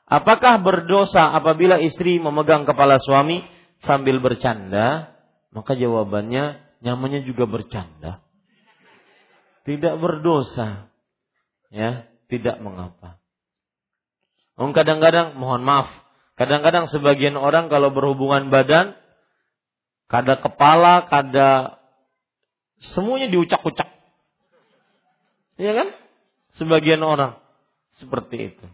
Apakah berdosa apabila istri memegang kepala suami sambil bercanda? Maka jawabannya nyamannya juga bercanda. Tidak berdosa. Ya, tidak mengapa. Kadang-kadang mohon maaf, Kadang-kadang sebagian orang kalau berhubungan badan, kada kepala, kada semuanya diucak-ucak. Iya kan? Sebagian orang seperti itu.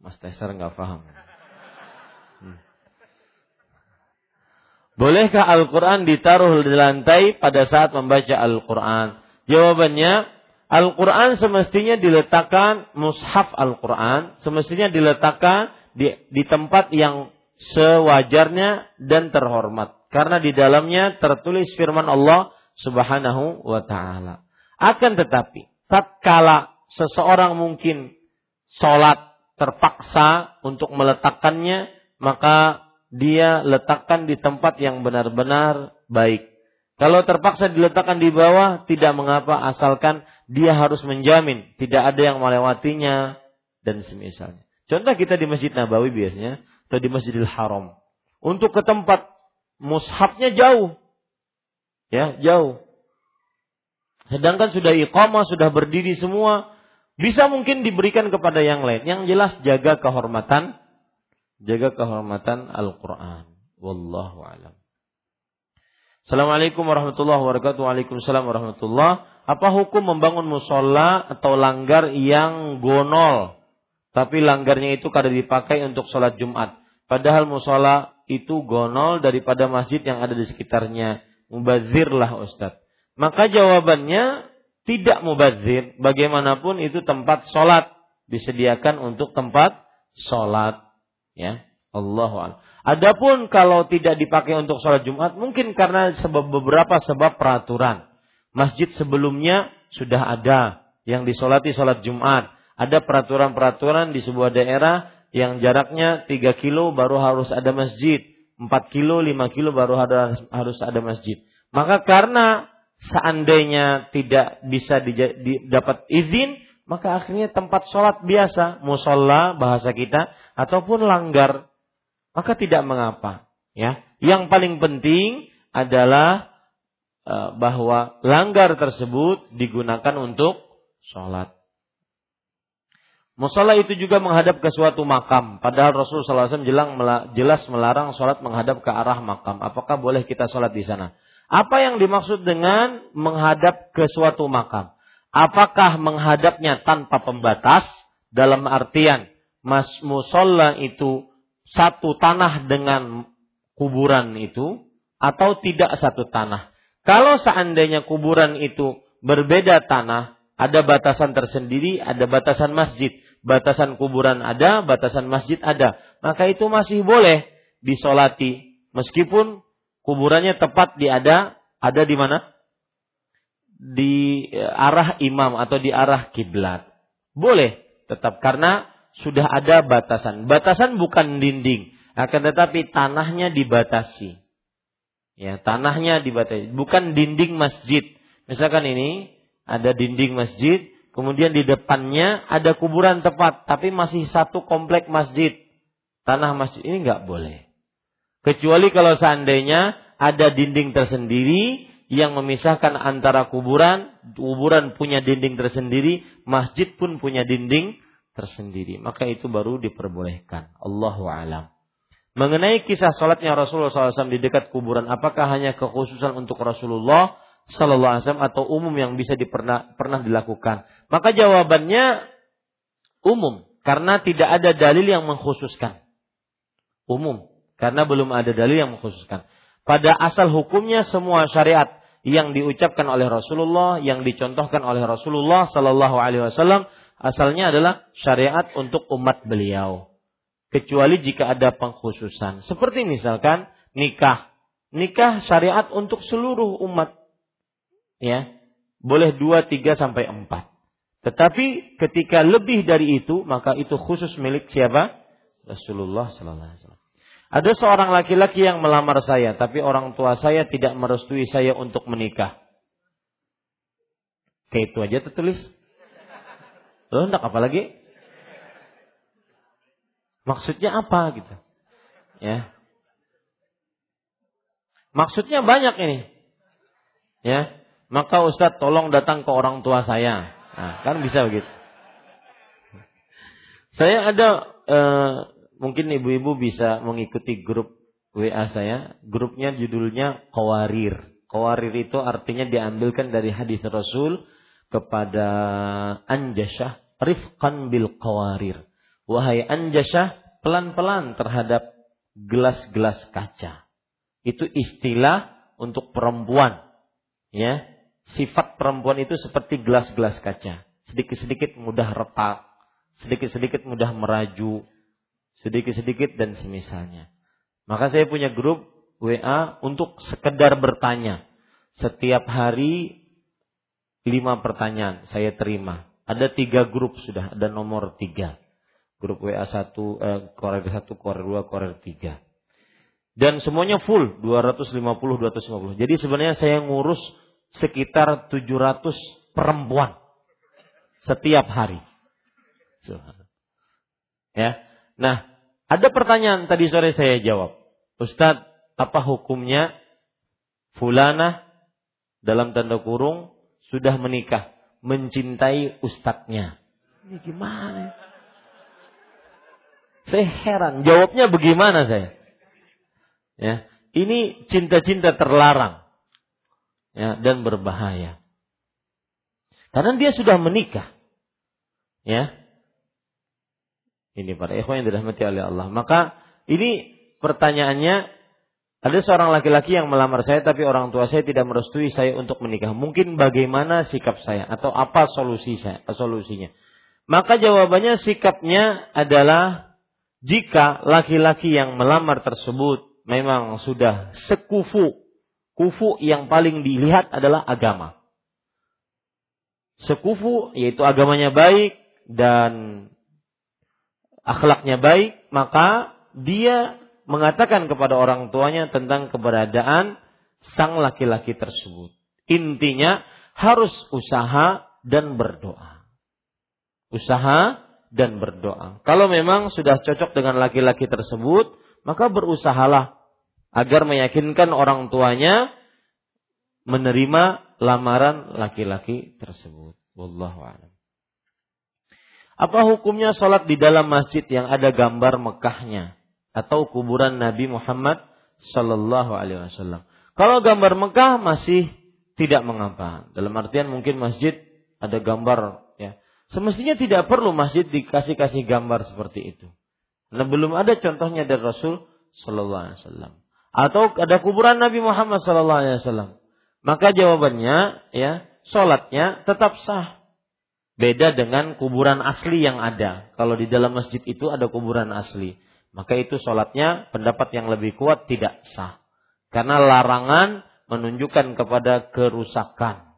Mas Tesar nggak paham. Hmm. Bolehkah Al-Quran ditaruh di lantai pada saat membaca Al-Quran? Jawabannya, Al-Quran semestinya diletakkan, mushaf Al-Quran, semestinya diletakkan di, di tempat yang sewajarnya dan terhormat. Karena di dalamnya tertulis firman Allah subhanahu wa ta'ala. Akan tetapi, tatkala seseorang mungkin sholat terpaksa untuk meletakkannya, maka dia letakkan di tempat yang benar-benar baik. Kalau terpaksa diletakkan di bawah, tidak mengapa asalkan dia harus menjamin tidak ada yang melewatinya dan semisalnya. Contoh kita di Masjid Nabawi biasanya atau di Masjidil Haram. Untuk ke tempat mushafnya jauh. Ya, jauh. Sedangkan sudah iqamah, sudah berdiri semua, bisa mungkin diberikan kepada yang lain. Yang jelas jaga kehormatan jaga kehormatan Al-Qur'an. Wallahu alam. Assalamualaikum warahmatullahi wabarakatuh. Waalaikumsalam warahmatullahi Apa hukum membangun musola atau langgar yang gonol? Tapi langgarnya itu kada dipakai untuk sholat Jumat. Padahal musola itu gonol daripada masjid yang ada di sekitarnya. Mubazirlah Ustadz. Maka jawabannya tidak mubazir, bagaimanapun itu tempat sholat disediakan untuk tempat sholat. Ya, Allah Adapun kalau tidak dipakai untuk sholat Jumat, mungkin karena sebab beberapa sebab peraturan. Masjid sebelumnya sudah ada yang disolati sholat Jumat. Ada peraturan-peraturan di sebuah daerah yang jaraknya 3 kilo baru harus ada masjid. 4 kilo, 5 kilo baru harus ada masjid. Maka karena seandainya tidak bisa dapat izin, maka akhirnya tempat sholat biasa, musola bahasa kita, ataupun langgar, maka tidak mengapa. Ya, yang paling penting adalah e, bahwa langgar tersebut digunakan untuk sholat. Musola itu juga menghadap ke suatu makam. Padahal Rasulullah SAW jelas melarang sholat menghadap ke arah makam. Apakah boleh kita sholat di sana? Apa yang dimaksud dengan menghadap ke suatu makam? Apakah menghadapnya tanpa pembatas dalam artian mas musola itu satu tanah dengan kuburan itu atau tidak satu tanah? Kalau seandainya kuburan itu berbeda tanah, ada batasan tersendiri, ada batasan masjid, batasan kuburan ada, batasan masjid ada, maka itu masih boleh disolati meskipun kuburannya tepat di ada ada di mana? Di eh, arah imam atau di arah kiblat. Boleh tetap karena sudah ada batasan. Batasan bukan dinding, akan tetapi tanahnya dibatasi. Ya, tanahnya dibatasi, bukan dinding masjid. Misalkan ini ada dinding masjid, kemudian di depannya ada kuburan tepat, tapi masih satu komplek masjid. Tanah masjid ini nggak boleh. Kecuali kalau seandainya ada dinding tersendiri yang memisahkan antara kuburan, kuburan punya dinding tersendiri, masjid pun punya dinding tersendiri. Maka itu baru diperbolehkan. Allahu alam. Mengenai kisah salatnya Rasulullah SAW di dekat kuburan, apakah hanya kekhususan untuk Rasulullah Sallallahu Alaihi Wasallam atau umum yang bisa dipernah, pernah dilakukan? Maka jawabannya umum, karena tidak ada dalil yang mengkhususkan. Umum, karena belum ada dalil yang mengkhususkan. Pada asal hukumnya semua syariat yang diucapkan oleh Rasulullah, yang dicontohkan oleh Rasulullah Sallallahu Alaihi Wasallam, asalnya adalah syariat untuk umat beliau. Kecuali jika ada pengkhususan. Seperti misalkan nikah. Nikah syariat untuk seluruh umat. Ya. Boleh dua, tiga, sampai empat. Tetapi ketika lebih dari itu, maka itu khusus milik siapa? Rasulullah Sallallahu Alaihi Wasallam. Ada seorang laki-laki yang melamar saya, tapi orang tua saya tidak merestui saya untuk menikah. Kayak itu aja tertulis. Loh, enggak apa lagi? Maksudnya apa gitu? Ya. Maksudnya banyak ini. Ya. Maka Ustadz tolong datang ke orang tua saya. Nah, kan bisa begitu. Saya ada uh, mungkin ibu-ibu bisa mengikuti grup WA saya. Grupnya judulnya Kawarir. Kawarir itu artinya diambilkan dari hadis Rasul kepada Anjashah rifqan bil kawarir. Wahai Anjashah, pelan-pelan terhadap gelas-gelas kaca. Itu istilah untuk perempuan. Ya, sifat perempuan itu seperti gelas-gelas kaca. Sedikit-sedikit mudah retak, sedikit-sedikit mudah meraju, sedikit-sedikit dan semisalnya. Maka saya punya grup WA untuk sekedar bertanya. Setiap hari lima pertanyaan saya terima. Ada tiga grup sudah, ada nomor tiga. Grup WA satu, eh, Korea satu, Korea dua, Korea tiga. Dan semuanya full, 250, 250. Jadi sebenarnya saya ngurus sekitar 700 perempuan setiap hari. Ya. Nah, ada pertanyaan tadi sore saya jawab. Ustadz, apa hukumnya fulana dalam tanda kurung sudah menikah, mencintai ustadznya? Ini gimana? Saya heran, jawabnya bagaimana saya? Ya, ini cinta-cinta terlarang ya, dan berbahaya. Karena dia sudah menikah. Ya. Ini para ikhwan yang dirahmati oleh Allah. Maka ini pertanyaannya ada seorang laki-laki yang melamar saya tapi orang tua saya tidak merestui saya untuk menikah. Mungkin bagaimana sikap saya atau apa solusi saya, solusinya? Maka jawabannya sikapnya adalah jika laki-laki yang melamar tersebut memang sudah sekufu Kufu yang paling dilihat adalah agama. Sekufu yaitu agamanya baik dan akhlaknya baik, maka dia mengatakan kepada orang tuanya tentang keberadaan sang laki-laki tersebut. Intinya harus usaha dan berdoa. Usaha dan berdoa. Kalau memang sudah cocok dengan laki-laki tersebut, maka berusahalah agar meyakinkan orang tuanya menerima lamaran laki-laki tersebut. Wallahu a'lam. Apa hukumnya sholat di dalam masjid yang ada gambar Mekahnya atau kuburan Nabi Muhammad Sallallahu Alaihi Wasallam? Kalau gambar Mekah masih tidak mengapa. Dalam artian mungkin masjid ada gambar ya. Semestinya tidak perlu masjid dikasih kasih gambar seperti itu. Nah belum ada contohnya dari Rasul Sallallahu Alaihi Wasallam. Atau ada kuburan Nabi Muhammad Sallallahu Alaihi Wasallam. Maka jawabannya ya, sholatnya tetap sah. Beda dengan kuburan asli yang ada. Kalau di dalam masjid itu ada kuburan asli, maka itu sholatnya pendapat yang lebih kuat tidak sah. Karena larangan menunjukkan kepada kerusakan,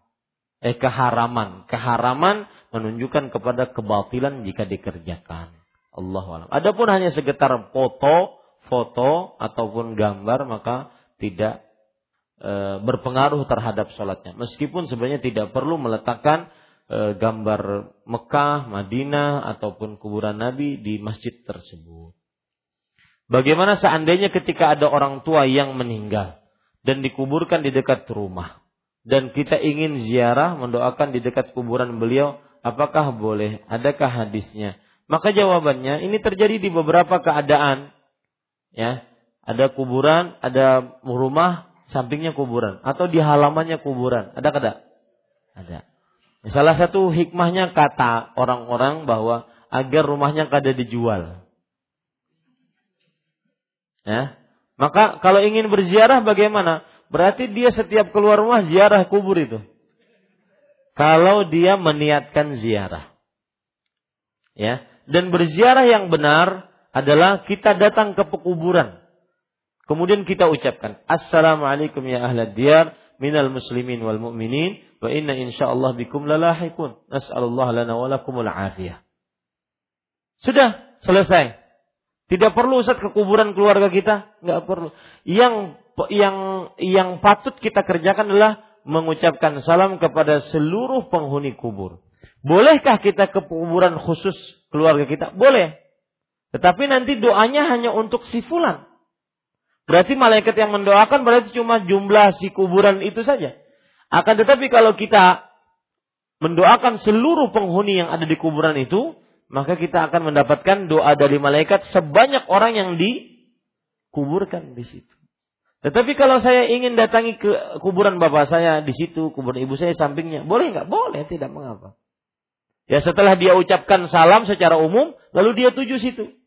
eh keharaman, keharaman menunjukkan kepada kebatilan jika dikerjakan. Allah. Adapun hanya sekitar foto, foto ataupun gambar maka tidak e, berpengaruh terhadap sholatnya. Meskipun sebenarnya tidak perlu meletakkan e, gambar Mekah, Madinah ataupun kuburan Nabi di masjid tersebut. Bagaimana seandainya ketika ada orang tua yang meninggal dan dikuburkan di dekat rumah dan kita ingin ziarah mendoakan di dekat kuburan beliau, apakah boleh? Adakah hadisnya? Maka jawabannya ini terjadi di beberapa keadaan ya. Ada kuburan ada rumah sampingnya kuburan. Atau di halamannya kuburan. Ada kada ada. Salah satu hikmahnya kata orang-orang bahwa agar rumahnya kada dijual. Ya. Maka kalau ingin berziarah bagaimana? Berarti dia setiap keluar rumah ziarah kubur itu. Kalau dia meniatkan ziarah. Ya. Dan berziarah yang benar adalah kita datang ke pekuburan. Kemudian kita ucapkan, Assalamualaikum ya ahlad diyar, minal muslimin wal mu'minin, wa inna insyaallah bikum lalahikun. Nas'alullah lana wa lakumul afiyah. Sudah, selesai. Tidak perlu Ustaz ke kuburan keluarga kita, nggak perlu. Yang yang yang patut kita kerjakan adalah mengucapkan salam kepada seluruh penghuni kubur. Bolehkah kita ke kuburan khusus keluarga kita? Boleh. Tetapi nanti doanya hanya untuk si fulan. Berarti malaikat yang mendoakan berarti cuma jumlah si kuburan itu saja. Akan tetapi kalau kita mendoakan seluruh penghuni yang ada di kuburan itu, maka kita akan mendapatkan doa dari malaikat sebanyak orang yang dikuburkan di situ. Tetapi kalau saya ingin datangi ke kuburan bapak saya di situ, kuburan ibu saya sampingnya, boleh nggak? Boleh, tidak mengapa. Ya setelah dia ucapkan salam secara umum, lalu dia tuju situ.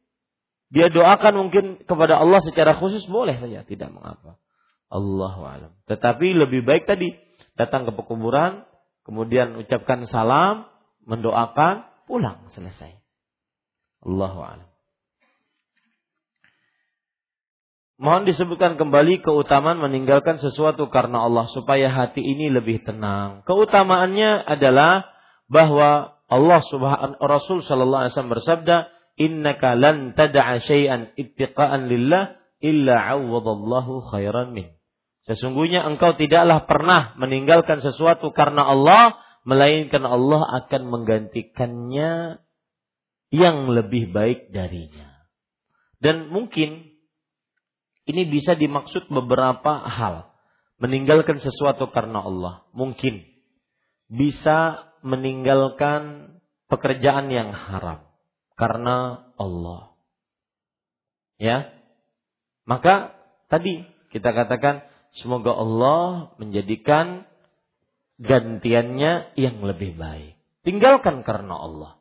Dia doakan mungkin kepada Allah secara khusus, boleh saja, tidak mengapa. Allah alam. Tetapi lebih baik tadi datang ke pekuburan, kemudian ucapkan salam, mendoakan, pulang selesai. Allahu a'lam. Mohon disebutkan kembali keutamaan meninggalkan sesuatu karena Allah supaya hati ini lebih tenang. Keutamaannya adalah bahwa Allah Subhanahu Rasul sallallahu alaihi wasallam bersabda, "Innaka lan tad'a syai'an ittiqa'an lillah illa 'awwadallahu khairan min." Sesungguhnya engkau tidaklah pernah meninggalkan sesuatu karena Allah melainkan Allah akan menggantikannya yang lebih baik darinya. Dan mungkin ini bisa dimaksud beberapa hal. Meninggalkan sesuatu karena Allah. Mungkin bisa meninggalkan pekerjaan yang haram karena Allah. Ya. Maka tadi kita katakan semoga Allah menjadikan gantiannya yang lebih baik. Tinggalkan karena Allah.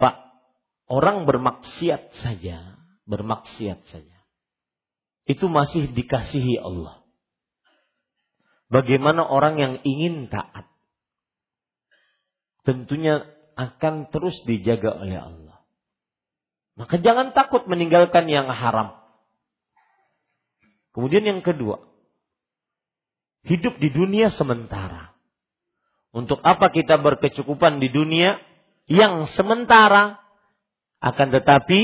Pak, orang bermaksiat saja, bermaksiat saja. Itu masih dikasihi Allah. Bagaimana orang yang ingin taat? Tentunya akan terus dijaga oleh Allah. Maka jangan takut meninggalkan yang haram. Kemudian yang kedua, hidup di dunia sementara. Untuk apa kita berkecukupan di dunia yang sementara akan tetapi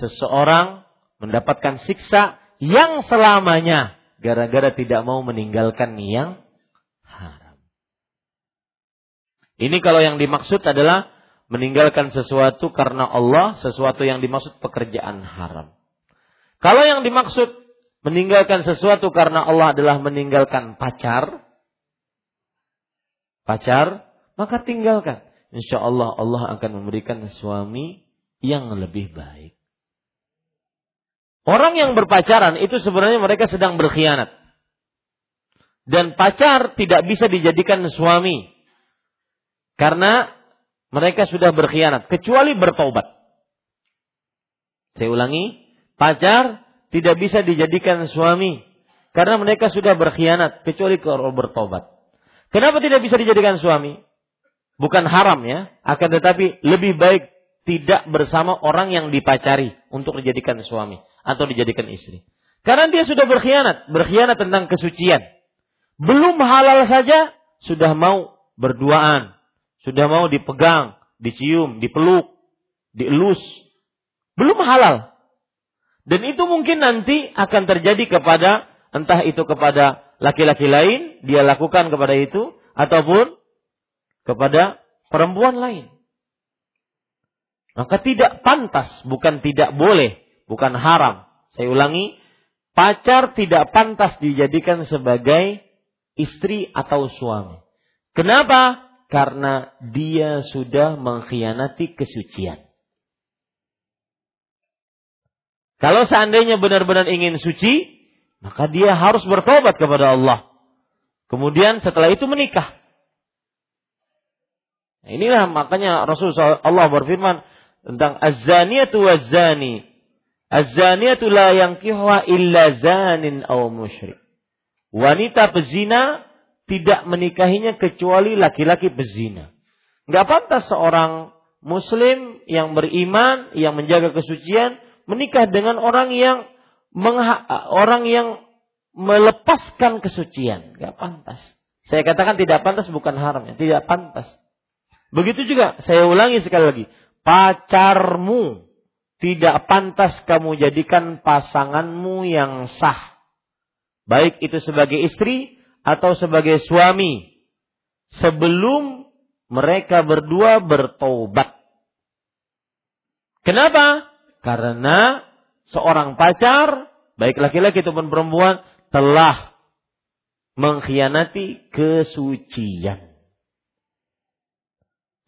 seseorang mendapatkan siksa yang selamanya gara-gara tidak mau meninggalkan yang haram. Ini kalau yang dimaksud adalah meninggalkan sesuatu karena Allah, sesuatu yang dimaksud pekerjaan haram. Kalau yang dimaksud meninggalkan sesuatu karena Allah adalah meninggalkan pacar, pacar, maka tinggalkan. Insya Allah Allah akan memberikan suami yang lebih baik. Orang yang berpacaran itu sebenarnya mereka sedang berkhianat. Dan pacar tidak bisa dijadikan suami. Karena mereka sudah berkhianat. Kecuali bertobat. Saya ulangi. Pacar tidak bisa dijadikan suami karena mereka sudah berkhianat kecuali kalau bertobat. Kenapa tidak bisa dijadikan suami? Bukan haram ya, akan tetapi lebih baik tidak bersama orang yang dipacari untuk dijadikan suami atau dijadikan istri. Karena dia sudah berkhianat, berkhianat tentang kesucian. Belum halal saja sudah mau berduaan, sudah mau dipegang, dicium, dipeluk, dielus. Belum halal, dan itu mungkin nanti akan terjadi kepada entah itu kepada laki-laki lain dia lakukan kepada itu ataupun kepada perempuan lain. Maka tidak pantas, bukan tidak boleh, bukan haram. Saya ulangi, pacar tidak pantas dijadikan sebagai istri atau suami. Kenapa? Karena dia sudah mengkhianati kesucian. Kalau seandainya benar-benar ingin suci, maka dia harus bertobat kepada Allah. Kemudian setelah itu menikah. Nah, inilah makanya Rasulullah Allah berfirman tentang az-zaniyatu waz-zani. Az-zaniyatu la yankihuha illa zanin aw musyrik. Wanita pezina tidak menikahinya kecuali laki-laki pezina. Enggak pantas seorang muslim yang beriman, yang menjaga kesucian menikah dengan orang yang orang yang melepaskan kesucian, gak pantas. Saya katakan tidak pantas bukan haram ya, tidak pantas. Begitu juga, saya ulangi sekali lagi, pacarmu tidak pantas kamu jadikan pasanganmu yang sah. Baik itu sebagai istri atau sebagai suami. Sebelum mereka berdua bertobat. Kenapa? Karena seorang pacar, baik laki-laki ataupun perempuan, telah mengkhianati kesucian.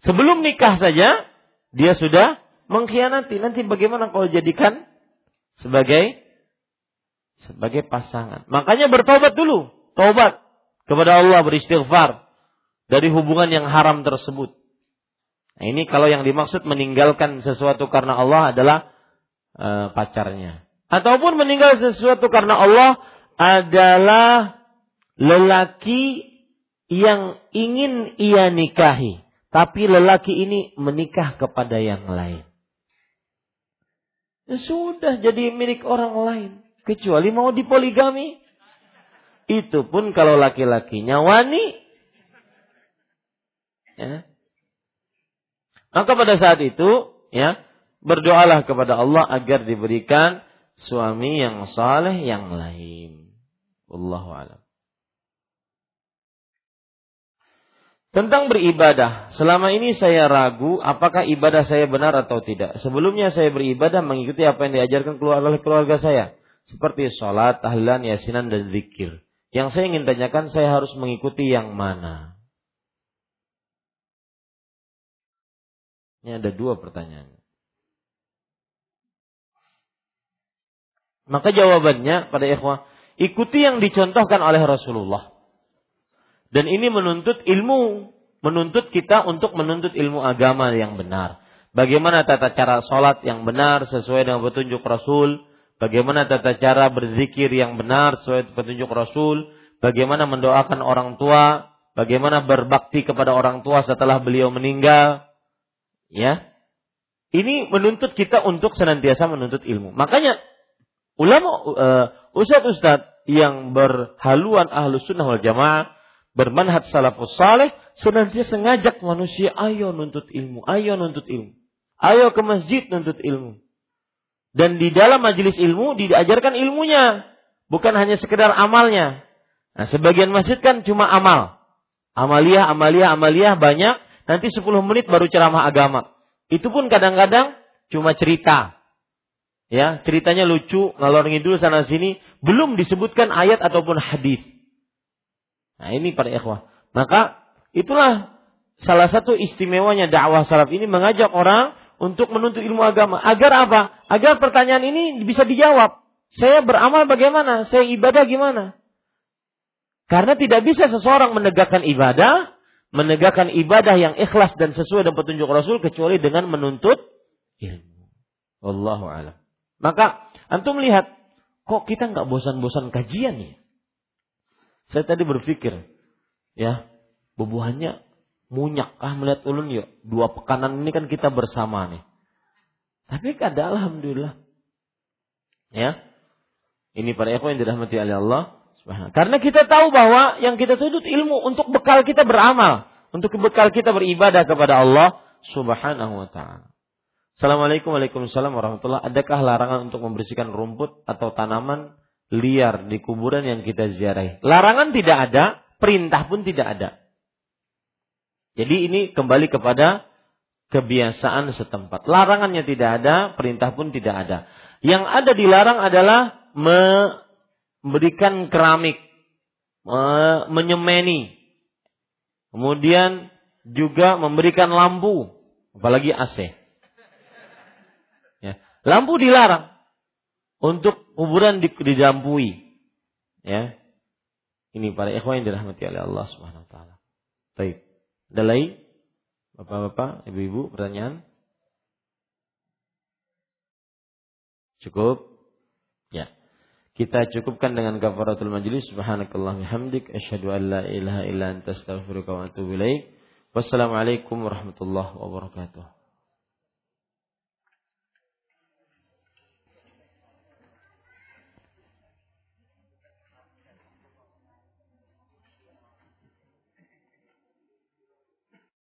Sebelum nikah saja, dia sudah mengkhianati. Nanti bagaimana kalau jadikan sebagai sebagai pasangan. Makanya bertobat dulu, tobat kepada Allah beristighfar dari hubungan yang haram tersebut. Nah, ini kalau yang dimaksud meninggalkan sesuatu karena Allah adalah e, pacarnya. Ataupun meninggal sesuatu karena Allah adalah lelaki yang ingin ia nikahi. Tapi lelaki ini menikah kepada yang lain. Ya sudah jadi milik orang lain. Kecuali mau dipoligami. Itu pun kalau laki-lakinya wani. Ya. Maka pada saat itu, ya, berdoalah kepada Allah agar diberikan suami yang saleh yang lain. Wallahu a'lam. Tentang beribadah, selama ini saya ragu apakah ibadah saya benar atau tidak. Sebelumnya saya beribadah mengikuti apa yang diajarkan oleh keluarga saya. Seperti sholat, tahlilan, yasinan, dan zikir. Yang saya ingin tanyakan, saya harus mengikuti yang mana? Ini ada dua pertanyaan. Maka jawabannya pada ikhwah, ikuti yang dicontohkan oleh Rasulullah. Dan ini menuntut ilmu, menuntut kita untuk menuntut ilmu agama yang benar. Bagaimana tata cara sholat yang benar sesuai dengan petunjuk Rasul. Bagaimana tata cara berzikir yang benar sesuai petunjuk Rasul. Bagaimana mendoakan orang tua. Bagaimana berbakti kepada orang tua setelah beliau meninggal. Ya, ini menuntut kita untuk senantiasa menuntut ilmu. Makanya ulama uh, ustadz-ustadz yang berhaluan ahlus sunnah wal jamaah bermanhaj salafus saleh senantiasa ngajak manusia ayo nuntut ilmu, ayo nuntut ilmu. Ayo ke masjid nuntut ilmu. Dan di dalam majelis ilmu diajarkan ilmunya, bukan hanya sekedar amalnya. Nah, sebagian masjid kan cuma amal. Amalia, amalia, amalia banyak, nanti 10 menit baru ceramah agama. Itu pun kadang-kadang cuma cerita. Ya, ceritanya lucu, ngalor ngidul sana sini, belum disebutkan ayat ataupun hadis. Nah ini para ikhwah. Maka itulah salah satu istimewanya dakwah salaf ini mengajak orang untuk menuntut ilmu agama. Agar apa? Agar pertanyaan ini bisa dijawab. Saya beramal bagaimana? Saya ibadah gimana? Karena tidak bisa seseorang menegakkan ibadah, menegakkan ibadah yang ikhlas dan sesuai dengan petunjuk Rasul kecuali dengan menuntut ilmu. Wallahu alam. Maka antum lihat, kok kita nggak bosan-bosan kajian ya? Saya tadi berpikir, ya, bubuhannya munyak. Ah melihat ulun yuk, dua pekanan ini kan kita bersama nih. Tapi kada alhamdulillah. Ya. Ini para ikhwan yang dirahmati oleh Allah Karena kita tahu bahwa yang kita tuntut ilmu untuk bekal kita beramal, untuk bekal kita beribadah kepada Allah Subhanahu wa taala. Assalamualaikum warahmatullahi wabarakatuh. Adakah larangan untuk membersihkan rumput atau tanaman liar di kuburan yang kita ziarahi. Larangan tidak ada, perintah pun tidak ada. Jadi ini kembali kepada kebiasaan setempat. Larangannya tidak ada, perintah pun tidak ada. Yang ada dilarang adalah memberikan keramik, menyemeni, kemudian juga memberikan lampu, apalagi AC. Ya. Lampu dilarang untuk kuburan didampui. Ya. Ini para ikhwan yang dirahmati oleh Allah Subhanahu wa taala. Baik. Ada lain? Bapak-bapak, ibu-ibu, pertanyaan? Cukup? Ya. Kita cukupkan dengan kafaratul majlis. Subhanakallah hamdik. Asyhadu an la ilaha illa anta astaghfiruka wa atubu ilaik. Wassalamualaikum warahmatullahi wabarakatuh.